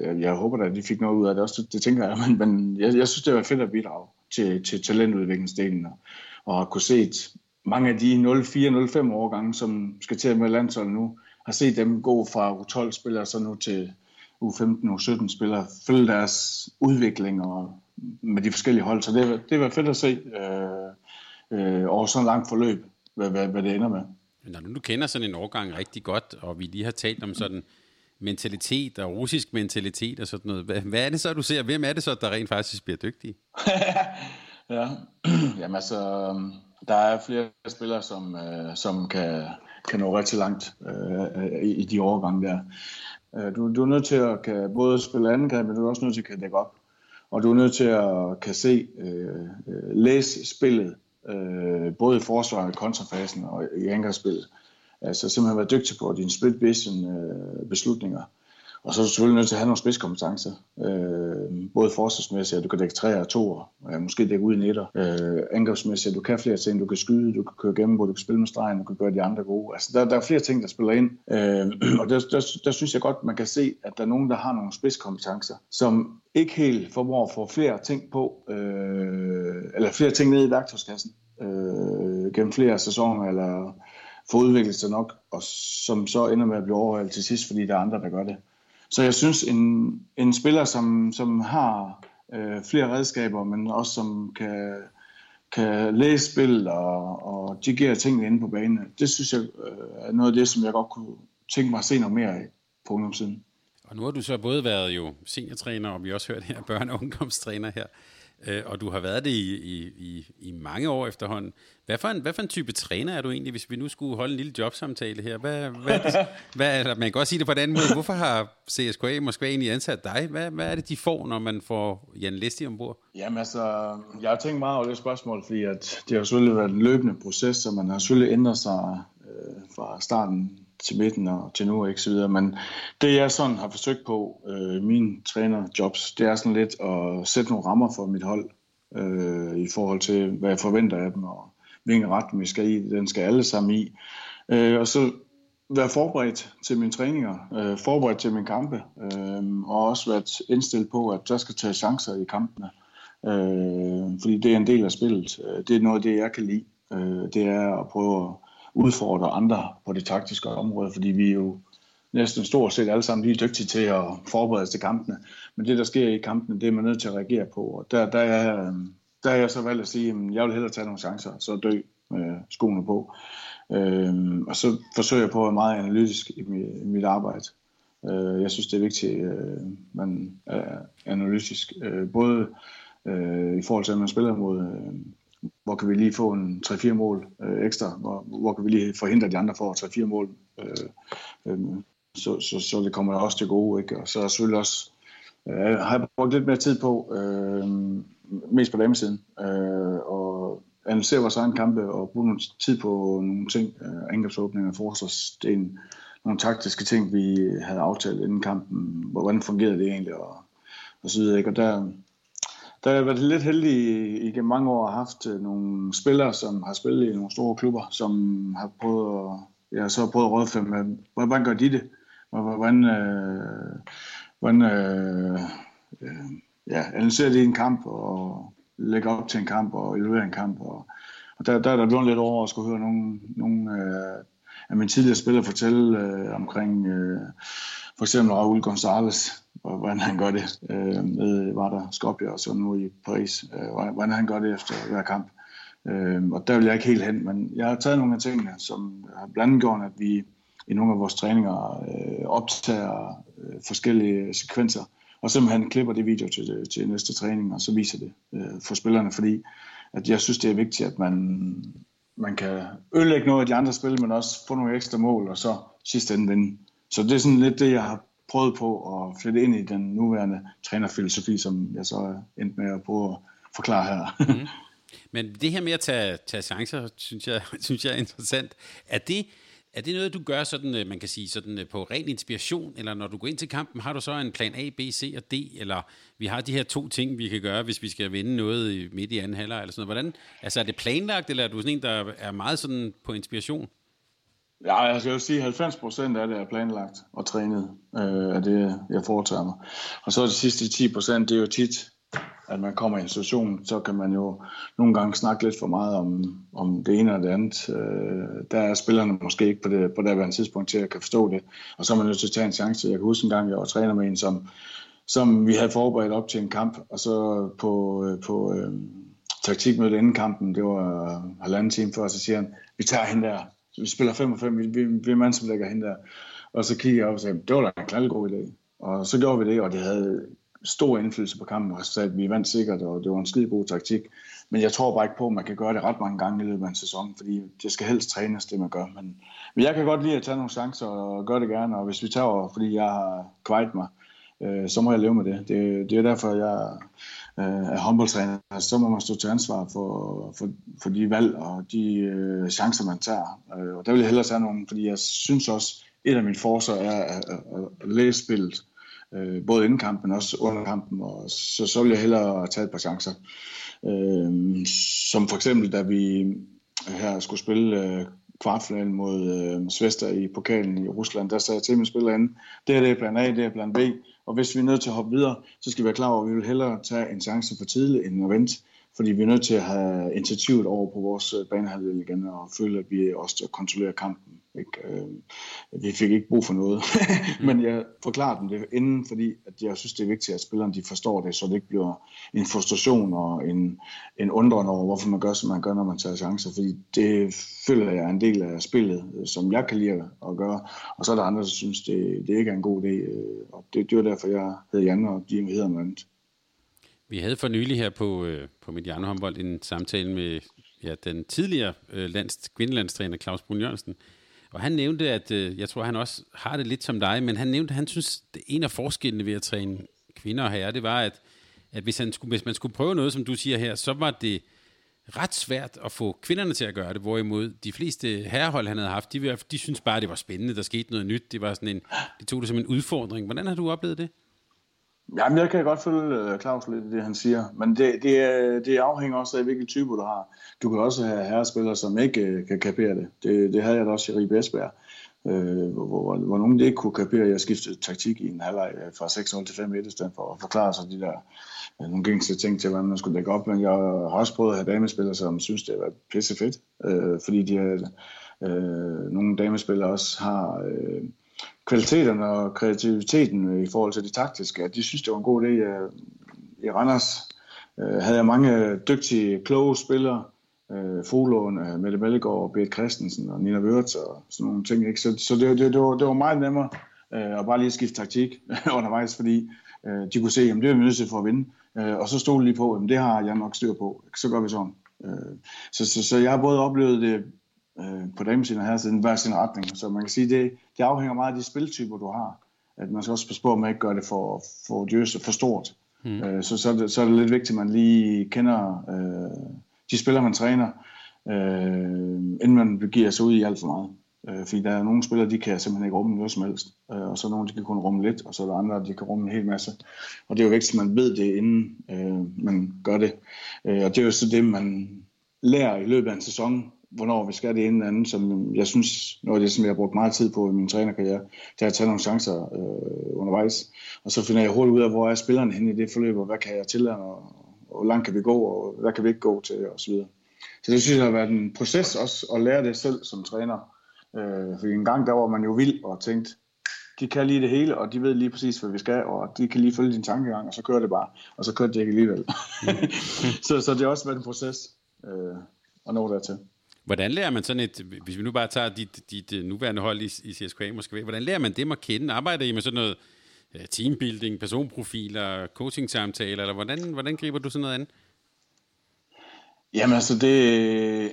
jeg, jeg håber at de fik noget ud af det også, det, det tænker jeg, men, men jeg, jeg synes, det var fedt at bidrage til, til talentudviklingsdelen, og, og at kunne se mange af de 04-05 årgange, som skal til med landsholdet nu, har set dem gå fra U12-spillere så nu til, U15 og U17 spillere følge deres udvikling og med de forskellige hold. Så det, det var fedt at se øh, øh, over sådan en lang forløb, hvad, hvad, hvad det ender med. Når du kender sådan en årgang rigtig godt, og vi lige har talt om sådan mentalitet og russisk mentalitet og sådan noget, hvad, hvad er det så, du ser? Hvem er det så, der rent faktisk bliver dygtige? ja, jamen altså, der er flere spillere, som, øh, som kan, kan nå rigtig langt øh, i, i de årgange der. Øh, du, du er nødt til at kan både spille angreb, men du er også nødt til at kan dække op. Og du er nødt til at kan se, øh, øh læse spillet, øh, både i forsvaret kontrafasen og i angrebsspillet. Altså simpelthen være dygtig på dine split vision øh, beslutninger. Og så er du selvfølgelig nødt til at have nogle spidskompetencer. Øh, både forsvarsmæssigt, at du kan dække tre og to, øh, måske dække ud i netter. Øh, angrebsmæssigt, at du kan flere ting. Du kan skyde, du kan køre gennem, du kan spille med stregen, du kan gøre de andre gode. Altså, der, der er flere ting, der spiller ind. Øh, og der, der, der, synes jeg godt, man kan se, at der er nogen, der har nogle spidskompetencer, som ikke helt formår at få flere ting på, øh, eller flere ting ned i værktøjskassen øh, gennem flere sæsoner, eller få udviklet sig nok, og som så ender med at blive overhældt til sidst, fordi der er andre, der gør det. Så jeg synes, en, en spiller, som, som har øh, flere redskaber, men også som kan, kan læse spil og, og dirigere tingene inde på banen, det synes jeg øh, er noget af det, som jeg godt kunne tænke mig at se noget mere af på ungdomssiden. Og nu har du så både været jo seniortræner, og vi har også hørt her børne- og ungdomstræner her, øh, og du har været det i, i, i, i mange år efterhånden. Hvad for, en, hvad for en type træner er du egentlig, hvis vi nu skulle holde en lille jobsamtale her? Hvad, hvad er det, hvad, man kan godt sige det på den måde. Hvorfor har CSKA Moskva egentlig ansat dig? Hvad, hvad er det, de får, når man får Jan Lesti ombord? Jamen altså, jeg har tænkt meget over det spørgsmål, fordi at det har selvfølgelig været en løbende proces, så man har selvfølgelig ændret sig øh, fra starten til midten og til nu, ikke så videre. Men det jeg sådan har forsøgt på, øh, mine trænerjobs, det er sådan lidt at sætte nogle rammer for mit hold, øh, i forhold til, hvad jeg forventer af dem, og hvilken retning vi skal i. Den skal alle sammen i. Øh, og så være forberedt til mine træninger, øh, forberedt til mine kampe, øh, og også været indstillet på, at der skal tage chancer i kampene. Øh, fordi det er en del af spillet. Øh, det er noget af det, jeg kan lide. Øh, det er at prøve at udfordre andre på det taktiske område, fordi vi er jo næsten stort set alle sammen lige dygtige til at forberede os til kampene. Men det, der sker i kampene, det er man nødt til at reagere på. Og der, der, er, der er jeg så valgt at sige, at jeg vil hellere tage nogle chancer, så dø med skoene på. Øhm, og så forsøger jeg på at være meget analytisk i mit, i mit arbejde. Øh, jeg synes, det er vigtigt, at øh, man er analytisk. Øh, både øh, i forhold til, at man spiller mod, øh, hvor kan vi lige få en 3-4 mål øh, ekstra, hvor, hvor kan vi lige forhindre de andre for 3-4 mål. Øh, øh, så, så, så det kommer også til gode. Ikke? Og så er selvfølgelig også, øh, har jeg brugt lidt mere tid på, øh, mest på damesiden, øh, og analysere vores egen kampe og bruge noget tid på nogle ting, øh, angrebsåbninger, forsvarsdelen, nogle taktiske ting, vi havde aftalt inden kampen, hvordan fungerede det egentlig, og, og så videre. Ikke? Og der, der har jeg været lidt heldig igennem mange år og haft øh, nogle spillere, som har spillet i nogle store klubber, som har prøvet at, ja, så har prøvet at rådføre med, hvordan gør de det? Hvordan, øh, hvordan øh, øh, ja, analyserer de en kamp og lægger op til en kamp og evaluerer en kamp. Og, og der, der er der blevet lidt over at skulle høre nogle, nogle øh, af mine tidligere spillere fortælle øh, omkring øh, for eksempel Raul Gonzalez, hvordan han gør det øh, med var der Skopje og så nu i Paris, øh, hvordan han gør det efter hver kamp. Øh, og der vil jeg ikke helt hen, men jeg har taget nogle af tingene, som har blandt andet gjort, at vi i nogle af vores træninger øh, optager øh, forskellige sekvenser, og simpelthen klipper det video til, øh, til næste træning, og så viser det øh, for spillerne, fordi at jeg synes, det er vigtigt, at man, man kan ødelægge noget af de andre spil, men også få nogle ekstra mål, og så sidst ende vinde. Så det er sådan lidt det, jeg har prøvet på at flytte ind i den nuværende trænerfilosofi, som jeg så er endt med at prøve at forklare her. mm. Men det her med at tage, tage chancer, synes jeg, synes jeg er interessant. Er det, er det noget, du gør sådan, øh, man kan sige, sådan øh, på ren inspiration, eller når du går ind til kampen, har du så en plan A, B, C og D, eller vi har de her to ting, vi kan gøre, hvis vi skal vinde noget midt i anden halvleg, eller sådan noget. Hvordan, altså er det planlagt, eller er du sådan en, der er meget sådan på inspiration? Ja, jeg skal jo sige, at 90 procent af det er planlagt og trænet øh, af det, jeg foretager mig. Og så de sidste 10 procent, det er jo tit, at man kommer i en situation, så kan man jo nogle gange snakke lidt for meget om, om det ene og det andet. Øh, der er spillerne måske ikke på det, på det her tidspunkt til at kan forstå det, og så er man nødt til at tage en chance. Jeg kan huske en gang, jeg var træner med en, som, som vi havde forberedt op til en kamp, og så på, øh, på øh, taktikmødet inden kampen, det var halvanden time før, så siger han, vi tager hende der, vi spiller 5 og 5, vi, vi, vi er mand, som lægger hende der. Og så kiggede jeg op og sagde, det var da en knaldgod idé. Og så gjorde vi det, og det havde stor indflydelse på kampen, og så vi vandt sikkert, og det var en skide god taktik. Men jeg tror bare ikke på, at man kan gøre det ret mange gange i løbet af en sæson, fordi det skal helst trænes, det man gør. Men, men jeg kan godt lide at tage nogle chancer og gøre det gerne, og hvis vi tager, fordi jeg har kvejet mig, øh, øh, så må jeg leve med det. Det, det er derfor, jeg øh, er håndboldtræner. Så må man stå til ansvar for, for, for de valg og de øh, chancer, man tager. Øh, og der vil jeg hellere tage nogle, fordi jeg synes også, et af mine forsøg er at, at, at læse spillet øh, både inden kampen også under kampen, og så, så vil jeg hellere tage et par chancer. Øh, som for eksempel, da vi her skulle spille øh, kvartfinalen mod øh, Svester i pokalen i Rusland, der sagde jeg til min spiller inden, det er det plan A, det er plan B, og hvis vi er nødt til at hoppe videre, så skal vi være klar over, at vi vil hellere tage en chance for tidligt end at vente, fordi vi er nødt til at have initiativet over på vores øh, banehalvdel igen, og føle, at vi også kontrollerer kampen. Ikke? Øh, vi fik ikke brug for noget, men jeg forklarer dem det inden, fordi at jeg synes, det er vigtigt, at spillerne de forstår det, så det ikke bliver en frustration og en, en undren over, hvorfor man gør, som man gør, når man tager chancer, fordi det føler jeg er en del af spillet, øh, som jeg kan lide at gøre, og så er der andre, der synes, det, det ikke er en god idé, øh, og det, det var derfor, jeg hedder Jan, og de hedder noget andet. Vi havde for nylig her på, øh, på Mediano håndbold en samtale med ja, den tidligere øh, lands, kvindelandstræner Claus Brun Jørgensen, og han nævnte, at øh, jeg tror, han også har det lidt som dig, men han nævnte, at han synes, at en af forskellene ved at træne kvinder og herrer, det var, at, at hvis, han skulle, hvis man skulle prøve noget, som du siger her, så var det ret svært at få kvinderne til at gøre det, hvorimod de fleste herrehold, han havde haft, de, de synes bare, det var spændende, der skete noget nyt, det var sådan en, de tog det som en udfordring. Hvordan har du oplevet det? Jamen, jeg kan godt følge øh, Claus lidt i det, han siger. Men det, det, øh, det afhænger også af, hvilken type du har. Du kan også have herrespillere, som ikke øh, kan kapere det. det. Det havde jeg da også i Ribe Esbjerg. øh, hvor, hvor, hvor nogen ikke kunne kapere, at jeg skiftede taktik i en halvleg fra 6-0 til 5-1, i stedet for at forklare sig de der øh, nogle gængse ting til, hvordan man skulle dække op. Men jeg har også prøvet at have damespillere, som synes, det var pisse fedt. Fordi de har, uh, nogle damespillere også har... Øh, kvaliteterne og kreativiteten øh, i forhold til det taktiske, at de synes, det var en god idé. Øh, I Randers øh, havde jeg mange dygtige, kloge spillere, øh, Folåen, øh, Mette Mellegaard, Bert Christensen og Nina Wörth og sådan nogle ting. Ikke? Så, så det, det, det, var, det var meget nemmere at bare lige skifte taktik undervejs, fordi de kunne se, at det er vi nødt til for at vinde. og så stod de lige på, at det har jeg nok styr på. Så gør vi sådan. så, så, så jeg har både oplevet det øh, på damesiden og herresiden, hver sin retning. Så man kan sige, det, det afhænger meget af de spiltyper, du har. At man skal også passe på, at man ikke gør det for, for og for stort. Mm. Øh, så, så, er det, så er det lidt vigtigt, at man lige kender øh, de spillere, man træner, øh, inden man giver sig ud i alt for meget. Øh, fordi der er nogle spillere, de kan simpelthen ikke rumme noget som helst. Øh, og så er nogle, de kan kun rumme lidt, og så er der andre, de kan rumme en hel masse. Og det er jo vigtigt, at man ved det, inden øh, man gør det. Øh, og det er jo så det, man lærer i løbet af en sæson, hvornår vi skal det ene eller andet, som jeg synes, noget af det, som jeg har brugt meget tid på i min trænerkarriere, det er at tage nogle chancer øh, undervejs. Og så finder jeg hurtigt ud af, hvor er spillerne henne i det forløb, og hvad kan jeg tillade, og, og hvor langt kan vi gå, og hvad kan vi ikke gå til, og så videre. Så det synes jeg har været en proces også, at lære det selv som træner. Øh, for en gang, der var man jo vild og tænkte, de kan lige det hele, og de ved lige præcis, hvad vi skal, og de kan lige følge din tankegang, og så kører det bare, og så kører det ikke alligevel. Mm. så, så det har også været en proces øh, at nå dertil. Hvordan lærer man sådan et, hvis vi nu bare tager dit, dit øh, nuværende hold i, i CSKA måske, hvordan lærer man dem at kende? Arbejder I med sådan noget øh, teambuilding, personprofiler, coaching-samtaler, eller hvordan, hvordan griber du sådan noget an? Jamen altså, det,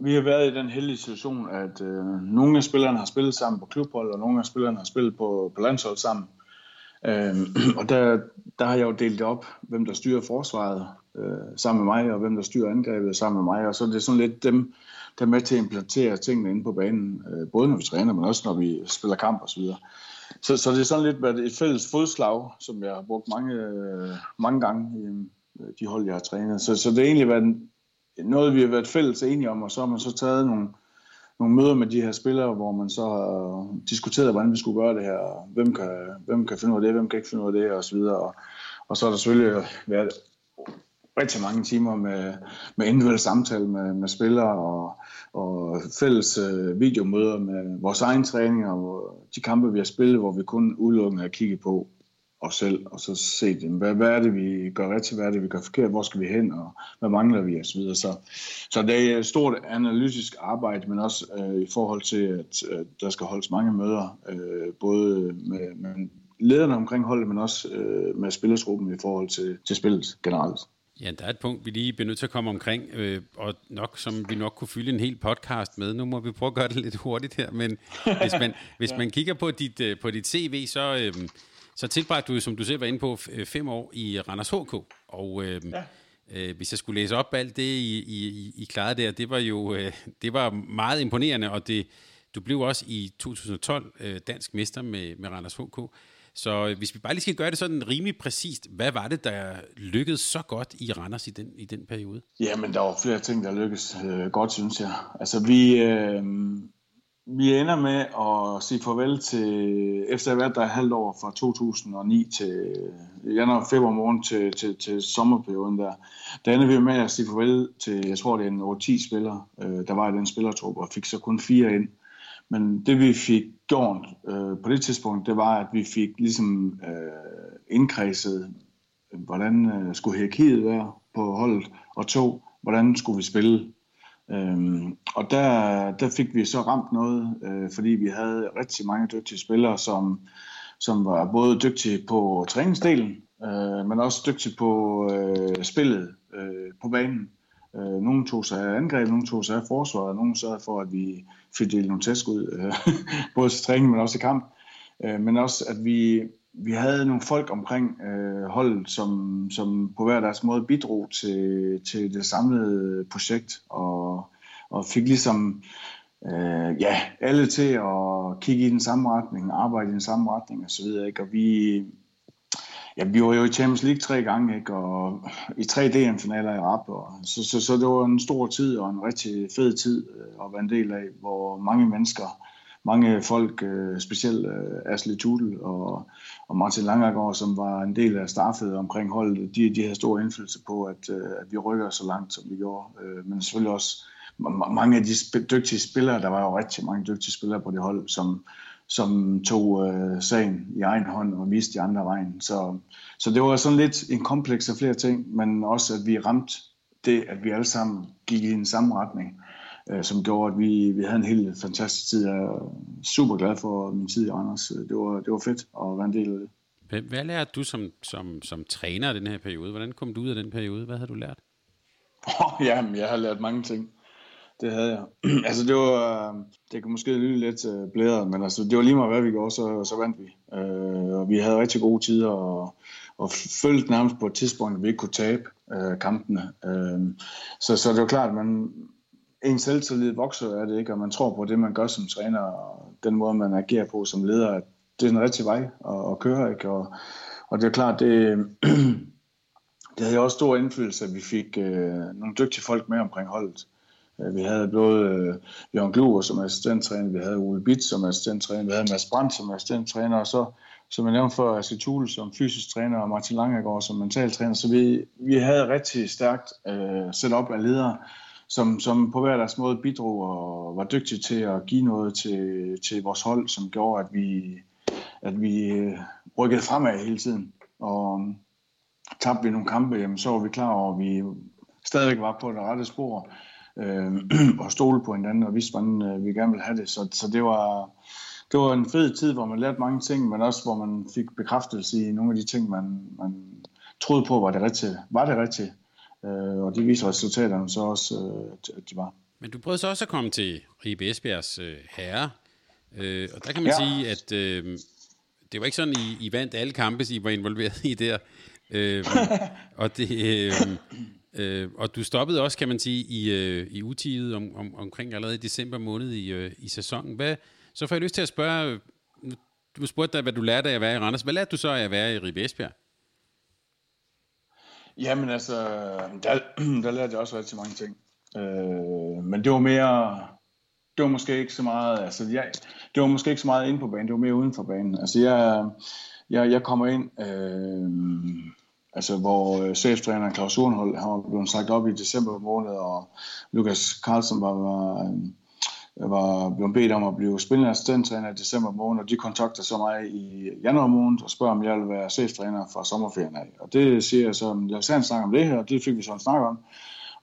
vi har været i den heldige situation, at øh, nogle af spillerne har spillet sammen på klubhold, og nogle af spillerne har spillet på, på landshold sammen. Øh, og der, der har jeg jo delt op, hvem der styrer forsvaret, øh, sammen med mig, og hvem der styrer angrebet sammen med mig. Og så er det sådan lidt dem, der er med til at implementere tingene inde på banen, øh, både når vi træner, men også når vi spiller kamp osv. Så, så, så det er sådan lidt været et fælles fodslag, som jeg har brugt mange, øh, mange gange i øh, de hold, jeg har trænet. Så, så det er egentlig været noget, vi har været fælles enige om, og så har man så taget nogle, nogle møder med de her spillere, hvor man så har diskuteret, hvordan vi skulle gøre det her, hvem kan, hvem kan finde ud af det, hvem kan ikke finde ud af det, og så videre. Og, og så har der selvfølgelig været rigtig mange timer med, med individuelle samtaler med, med spillere og, og fælles øh, videomøder med vores egen træning og de kampe, vi har spillet, hvor vi kun udelukkende har kigget på os selv, og så se dem. Hvad, hvad er det, vi gør rigtigt, hvad er det, vi gør forkert, hvor skal vi hen, og hvad mangler vi, osv. så. Så, så det er et stort analytisk arbejde, men også øh, i forhold til, at øh, der skal holdes mange møder, øh, både med, med lederne omkring holdet, men også øh, med spillersgruppen i forhold til, til spillet generelt. Ja, der er et punkt, vi lige bliver nødt til at komme omkring, øh, og nok som vi nok kunne fylde en hel podcast med. Nu må vi prøve at gøre det lidt hurtigt her, men hvis man, hvis ja. man kigger på dit, øh, på dit CV, så, øh, så tilbragte du, som du selv var inde på, øh, fem år i Randers HK. Og øh, ja. øh, hvis jeg skulle læse op alt det, I, I, I klarede der, det var jo øh, det var meget imponerende, og det, du blev også i 2012 øh, dansk mester med, med Randers HK. Så øh, hvis vi bare lige skal gøre det sådan rimelig præcist, hvad var det, der lykkedes så godt i Randers i den, i den periode? Jamen, der var flere ting, der lykkedes øh, godt, synes jeg. Altså, vi, øh, vi ender med at sige farvel til, efter at have været der halvt år fra 2009 til øh, januar, februar morgen til, til, til sommerperioden der, der ender vi med at sige farvel til, jeg tror det er en 8-10 spillere, øh, der var i den spillertruppe, og fik så kun fire ind. Men det vi fik gjort øh, på det tidspunkt, det var, at vi fik ligesom øh, indkredset, hvordan øh, skulle hierarkiet være på holdet, og to, hvordan skulle vi spille Øhm, og der, der fik vi så ramt noget, øh, fordi vi havde rigtig mange dygtige spillere, som, som var både dygtige på træningsdelen, øh, men også dygtige på øh, spillet øh, på banen. Øh, nogle tog sig af angreb, nogle tog sig af forsvar, og nogle sørgede for, at vi fik delt nogle tæsk ud, øh, både til træning, men også i kamp. Øh, men også, at vi, vi havde nogle folk omkring øh, holdet, som, som på hver deres måde bidrog til, til det samlede projekt, og, og fik ligesom øh, ja, alle til at kigge i den samme retning, arbejde i den samme retning osv. Ikke? Og vi, ja, vi var jo i Champions League tre gange, ikke? og i tre DM-finaler i rap, og så, så, så det var en stor tid og en rigtig fed tid øh, at være en del af, hvor mange mennesker mange folk, øh, specielt øh, Ashley Tudel og, og Martin Langergaard, som var en del af staffet omkring holdet, de, de havde stor indflydelse på, at, øh, at vi rykker så langt, som vi gjorde. Men selvfølgelig også mange af de dygtige spillere, der var jo rigtig mange dygtige spillere på det hold, som, som tog øh, sagen i egen hånd og viste de andre vejen. Så, så det var sådan lidt en kompleks af flere ting, men også at vi ramte det, at vi alle sammen gik i den samme retning øh, som gjorde, at vi, vi havde en helt fantastisk tid. Jeg er super glad for min tid i Randers. Det var, det var fedt at være en del af det. Hvad, hvad lærte du som, som, som træner i den her periode? Hvordan kom du ud af den periode? Hvad havde du lært? Oh, jamen, jeg har lært mange ting. Det havde jeg. altså, det var, øh, det kan måske lyde lidt øh, blæret, men altså, det var lige meget, hvad vi gjorde, så, så vandt vi. Øh, og vi havde rigtig gode tider, og, og følte nærmest på et tidspunkt, at vi ikke kunne tabe øh, kampene. Øh, så, så det var klart, at man, en selvtillid vokser af det ikke, og man tror på det, man gør som træner, og den måde, man agerer på som leder, at det er den rigtige vej at, at køre, ikke? Og, og det er klart, det, det havde også stor indflydelse, at vi fik øh, nogle dygtige folk med omkring holdet. Øh, vi havde både øh, Jørgen Gluer som assistenttræner, vi havde Ole Bitt som assistenttræner, vi havde Mads Brandt som assistenttræner, og så, som jeg nævnte før, Aske Thule som fysisk træner, og Martin Langegaard som mentaltræner. Så vi, vi havde rigtig stærkt øh, setup af ledere, som, som på hver deres måde bidrog og var dygtige til at give noget til, til vores hold, som gjorde, at vi, at vi øh, rykkede fremad hele tiden. Og um, tabte vi nogle kampe, jamen, så var vi klar over, at vi stadigvæk var på det rette spor øh, og stole på hinanden og vidste, hvordan øh, vi gerne ville have det. Så, så det, var, det var en fed tid, hvor man lærte mange ting, men også hvor man fik bekræftelse i nogle af de ting, man, man troede på var det rigtige. Var det rigtige. Øh, og det viser resultaterne så også, øh, at de var. Men du prøvede så også at komme til Ribe Esbjergs øh, herre, øh, og der kan man ja. sige, at øh, det var ikke sådan, I, I vandt alle kampe, I var involveret i der. Øh, og, det, øh, øh, og du stoppede også, kan man sige, i, øh, i utiget om, om, omkring allerede i december måned i, øh, i sæsonen. Hvad, så får jeg lyst til at spørge, du spurgte dig, hvad du lærte af at være i Randers. Hvad lærte du så af at være i Ribe Esbjerg? Jamen altså, der, der lærte jeg også rigtig mange ting. Øh, men det var mere, det var måske ikke så meget, altså jeg, det var måske ikke så meget inde på banen, det var mere uden for banen. Altså jeg, jeg, jeg kommer ind, øh, altså hvor øh, cheftræner Claus Urenhold, han var blevet sagt op i december måned, og Lukas Carlsen var, var øh, var blevet bedt om at blive spillende assistenttræner i december måned, og de kontakter så mig i januar måned og spørger, om jeg vil være cheftræner fra sommerferien af. Og det siger jeg så, jeg en snak om det her, og det fik vi så en snak om.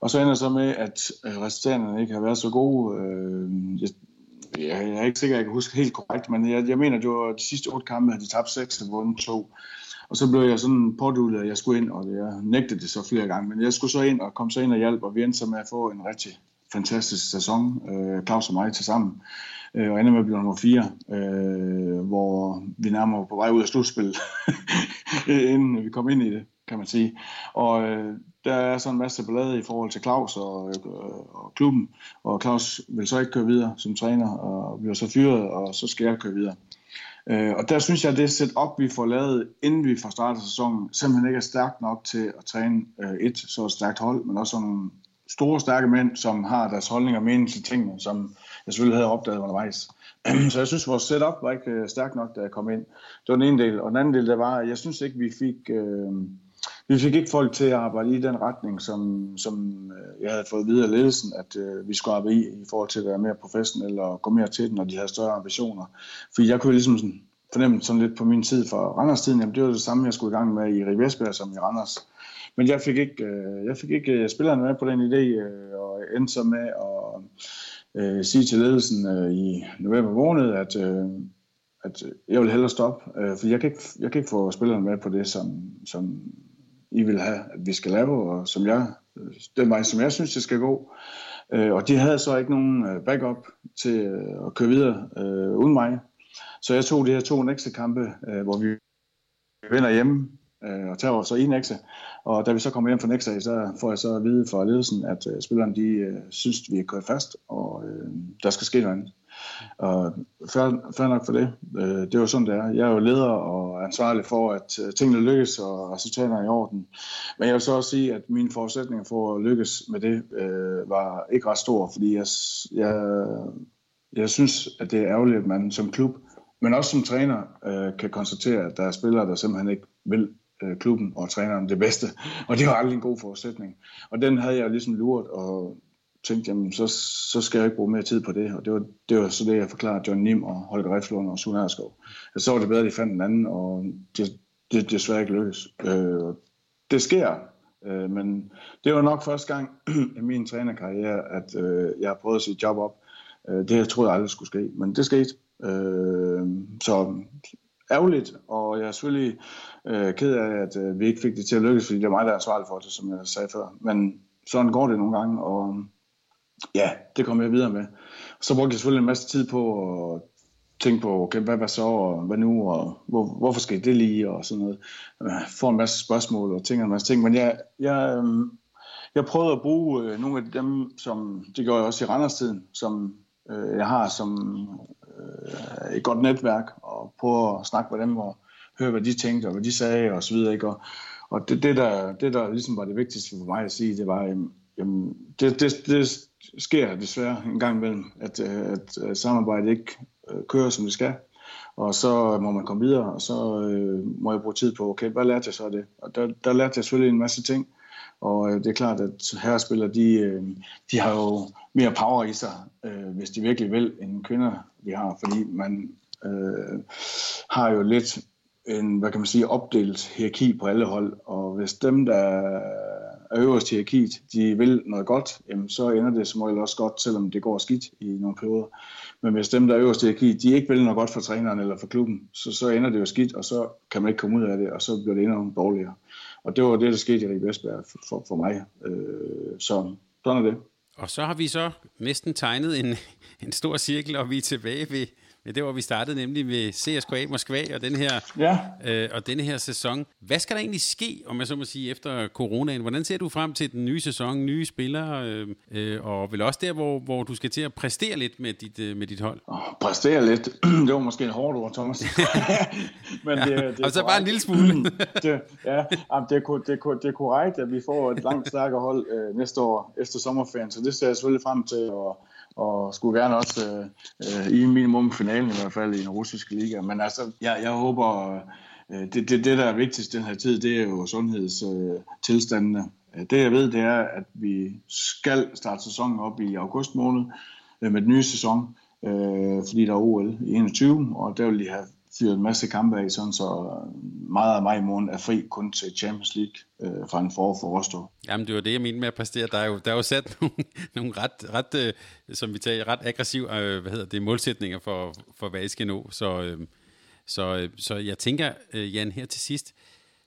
Og så ender det så med, at øh, resultaterne ikke har været så gode. Øh, jeg, jeg er ikke sikker, at jeg kan huske helt korrekt, men jeg, jeg mener, at det var de sidste otte kampe, at de tabt seks og vundet to. Og så blev jeg sådan pådullet, at jeg skulle ind, og jeg nægtede det så flere gange, men jeg skulle så ind og kom så ind og hjælpe, og vi endte så med at få en rigtig fantastisk sæson, øh, Claus og mig til sammen, øh, og ender med at blive nummer 4, øh, hvor vi nærmere på vej ud af slutspillet, øh, inden vi kom ind i det, kan man sige. Og øh, der er så en masse ballade i forhold til Claus og, øh, og klubben, og Claus vil så ikke køre videre som træner, og bliver så fyret, og så skal jeg køre videre. Øh, og der synes jeg, at det setup, vi får lavet, inden vi får startet sæsonen, simpelthen ikke er stærkt nok til at træne øh, et så stærkt hold, men også nogle store, stærke mænd, som har deres holdninger og mening til tingene, som jeg selvfølgelig havde opdaget undervejs. så jeg synes, vores setup var ikke øh, nok, da jeg kom ind. Det var den ene del. Og den anden del, der var, jeg synes ikke, vi fik... Øh, vi fik ikke folk til at arbejde i den retning, som, som øh, jeg havde fået videre ledelsen, at øh, vi skulle arbejde i, i forhold til at være mere professionelle og gå mere til den, når de havde større ambitioner. Fordi jeg kunne ligesom sådan fornemme sådan lidt på min tid for Randers-tiden, jamen det var det samme, jeg skulle i gang med i Rivesberg som i Randers. Men jeg fik ikke, øh, jeg fik ikke øh, spillerne med på den idé, øh, og endte så med at øh, sige til ledelsen øh, i november måned, at, øh, at jeg vil hellere stoppe, øh, for jeg kan, ikke, jeg kan ikke få spillerne med på det, som, som i vil have, at vi skal lave, og som jeg, den vej, som jeg synes, det skal gå. Øh, og de havde så ikke nogen øh, backup til øh, at køre videre øh, uden mig. Så jeg tog de her to næste kampe, øh, hvor vi vinder hjemme, øh, og tager så en ekse. Og da vi så kommer hjem fra Nexa, så får jeg så at vide fra ledelsen, at øh, spillerne de øh, synes, vi er kørt fast, og øh, der skal ske noget andet. Og fair, nok for det. Øh, det var sådan, det er. Jeg er jo leder og ansvarlig for, at øh, tingene lykkes og resultaterne er i orden. Men jeg vil så også sige, at mine forudsætninger for at lykkes med det øh, var ikke ret store, fordi jeg, jeg, jeg synes, at det er ærgerligt, at man som klub, men også som træner, øh, kan konstatere, at der er spillere, der simpelthen ikke vil øh, klubben og træneren det bedste. Og det var aldrig en god forudsætning. Og den havde jeg ligesom luret og tænkte, jamen så, så skal jeg ikke bruge mere tid på det. Og det var, det var så det, jeg forklarede John Nim og Holger Reflund og Sune Erskov. Jeg altså, så var det bedre, at de fandt en anden, og det, det, det desværre ikke lykkedes. Øh, det sker, øh, men det var nok første gang i min trænerkarriere, at øh, jeg har prøvet at sige job op. Øh, det jeg troede jeg aldrig skulle ske, men det skete. Øh, så ærgerligt, og jeg er selvfølgelig øh, ked af, at øh, vi ikke fik det til at lykkes, fordi det er mig, der er ansvarlig for det, som jeg sagde før. Men sådan går det nogle gange, og øh, ja, det kommer jeg videre med. Så brugte jeg selvfølgelig en masse tid på at tænke på, okay, hvad, hvad så, og hvad nu, og hvor, hvorfor skal det lige, og sådan noget. Jeg får en masse spørgsmål og tænker en masse ting, men jeg, jeg, øh, jeg prøvede at bruge øh, nogle af dem, som det gjorde jeg også i Randers-tiden, som øh, jeg har som øh, et godt netværk, og prøve at snakke med dem og høre, hvad de tænkte, og hvad de sagde, og så videre, ikke? Og, og det, det, der, det, der ligesom var det vigtigste for mig at sige, det var, jamen, det, det, det sker desværre en gang imellem, at, øh, at, at samarbejdet ikke øh, kører, som det skal. Og så må man komme videre, og så øh, må jeg bruge tid på, okay, hvad lærte jeg så af det? Og der, der lærte jeg selvfølgelig en masse ting, og øh, det er klart, at herrespillere, de, øh, de har jo mere power i sig, øh, hvis de virkelig vil, end kvinder, vi har, fordi man øh, har jo lidt en, hvad kan man sige, opdelt hierarki på alle hold, og hvis dem, der er øverst hierarkiet, de vil noget godt, jamen så ender det som regel også godt, selvom det går skidt i nogle perioder. Men hvis dem, der er øverst hierarkiet, de ikke vil noget godt for træneren eller for klubben, så, så ender det jo skidt, og så kan man ikke komme ud af det, og så bliver det endnu dårligere. Og det var det, der skete i Rik Vestberg for, for, for mig. Øh, så sådan er det. Og så har vi så næsten tegnet en, en stor cirkel, og vi er tilbage ved, Ja, det var vi startede nemlig ved CSKA Moskva og den her, ja. øh, og denne her sæson. Hvad skal der egentlig ske, om jeg så må sige, efter coronaen? Hvordan ser du frem til den nye sæson, nye spillere, øh, øh, og vel også der, hvor, hvor du skal til at præstere lidt med dit, øh, med dit hold? Oh, præstere lidt? det var måske en hårdt ord, Thomas. Men det, det, det og så bare en lille smule. det, ja, det, er, det, er, det er korrekt, at vi får et langt stærkere hold øh, næste år efter sommerferien, så det ser jeg selvfølgelig frem til, og og skulle gerne også øh, øh i minimum finalen i hvert fald i en russisk liga. Men altså, jeg, jeg håber, øh, det, det, det der er vigtigst den her tid, det er jo sundhedstilstandene. Øh, det jeg ved, det er, at vi skal starte sæsonen op i august måned øh, med den nye sæson, øh, fordi der er OL i 21, og der vil de have fyret en masse kampe af, sådan så øh, meget af mig i morgen er fri kun til Champions League øh, fra en forår for Rostov. Jamen, det var det, jeg mente med at præstere. Der er jo, der er jo sat nogle, nogle ret, ret øh, som vi tager, ret aggressive øh, hvad hedder det, målsætninger for, for hvad I skal nå. Så, øh, så, øh, så jeg tænker, øh, Jan, her til sidst,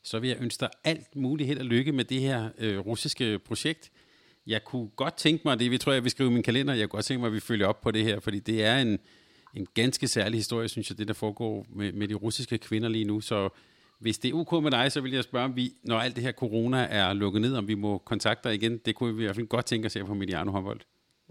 så vil jeg ønske dig alt muligt held og lykke med det her øh, russiske projekt. Jeg kunne godt tænke mig, det vi tror jeg vil skrive i min kalender, jeg kunne godt tænke mig, at vi følger op på det her, fordi det er en, en ganske særlig historie, synes jeg, det der foregår med, med de russiske kvinder lige nu. Så hvis det er ok med dig, så vil jeg spørge, om vi, når alt det her corona er lukket ned, om vi må kontakte dig igen. Det kunne vi i hvert fald godt tænke os her på Mediano håndbold.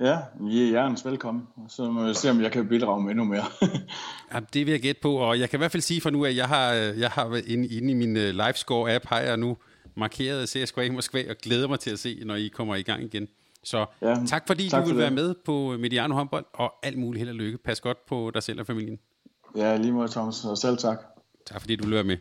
Ja, I er hjertens velkommen. Så må jeg se, om jeg kan bidrage med endnu mere. ja, det vil jeg gætte på, og jeg kan i hvert fald sige for nu, at jeg har, jeg har inde, inde i min øh, LiveScore-app, har jeg nu markeret CSKA Moskva og glæder mig til at se, når I kommer i gang igen. Så Ja, tak fordi tak du for vil det. være med på Mediano håndbold, og alt muligt held og lykke. Pas godt på dig selv og familien. Ja, lige måde, Thomas. Og selv tak. Tak fordi du vil være med.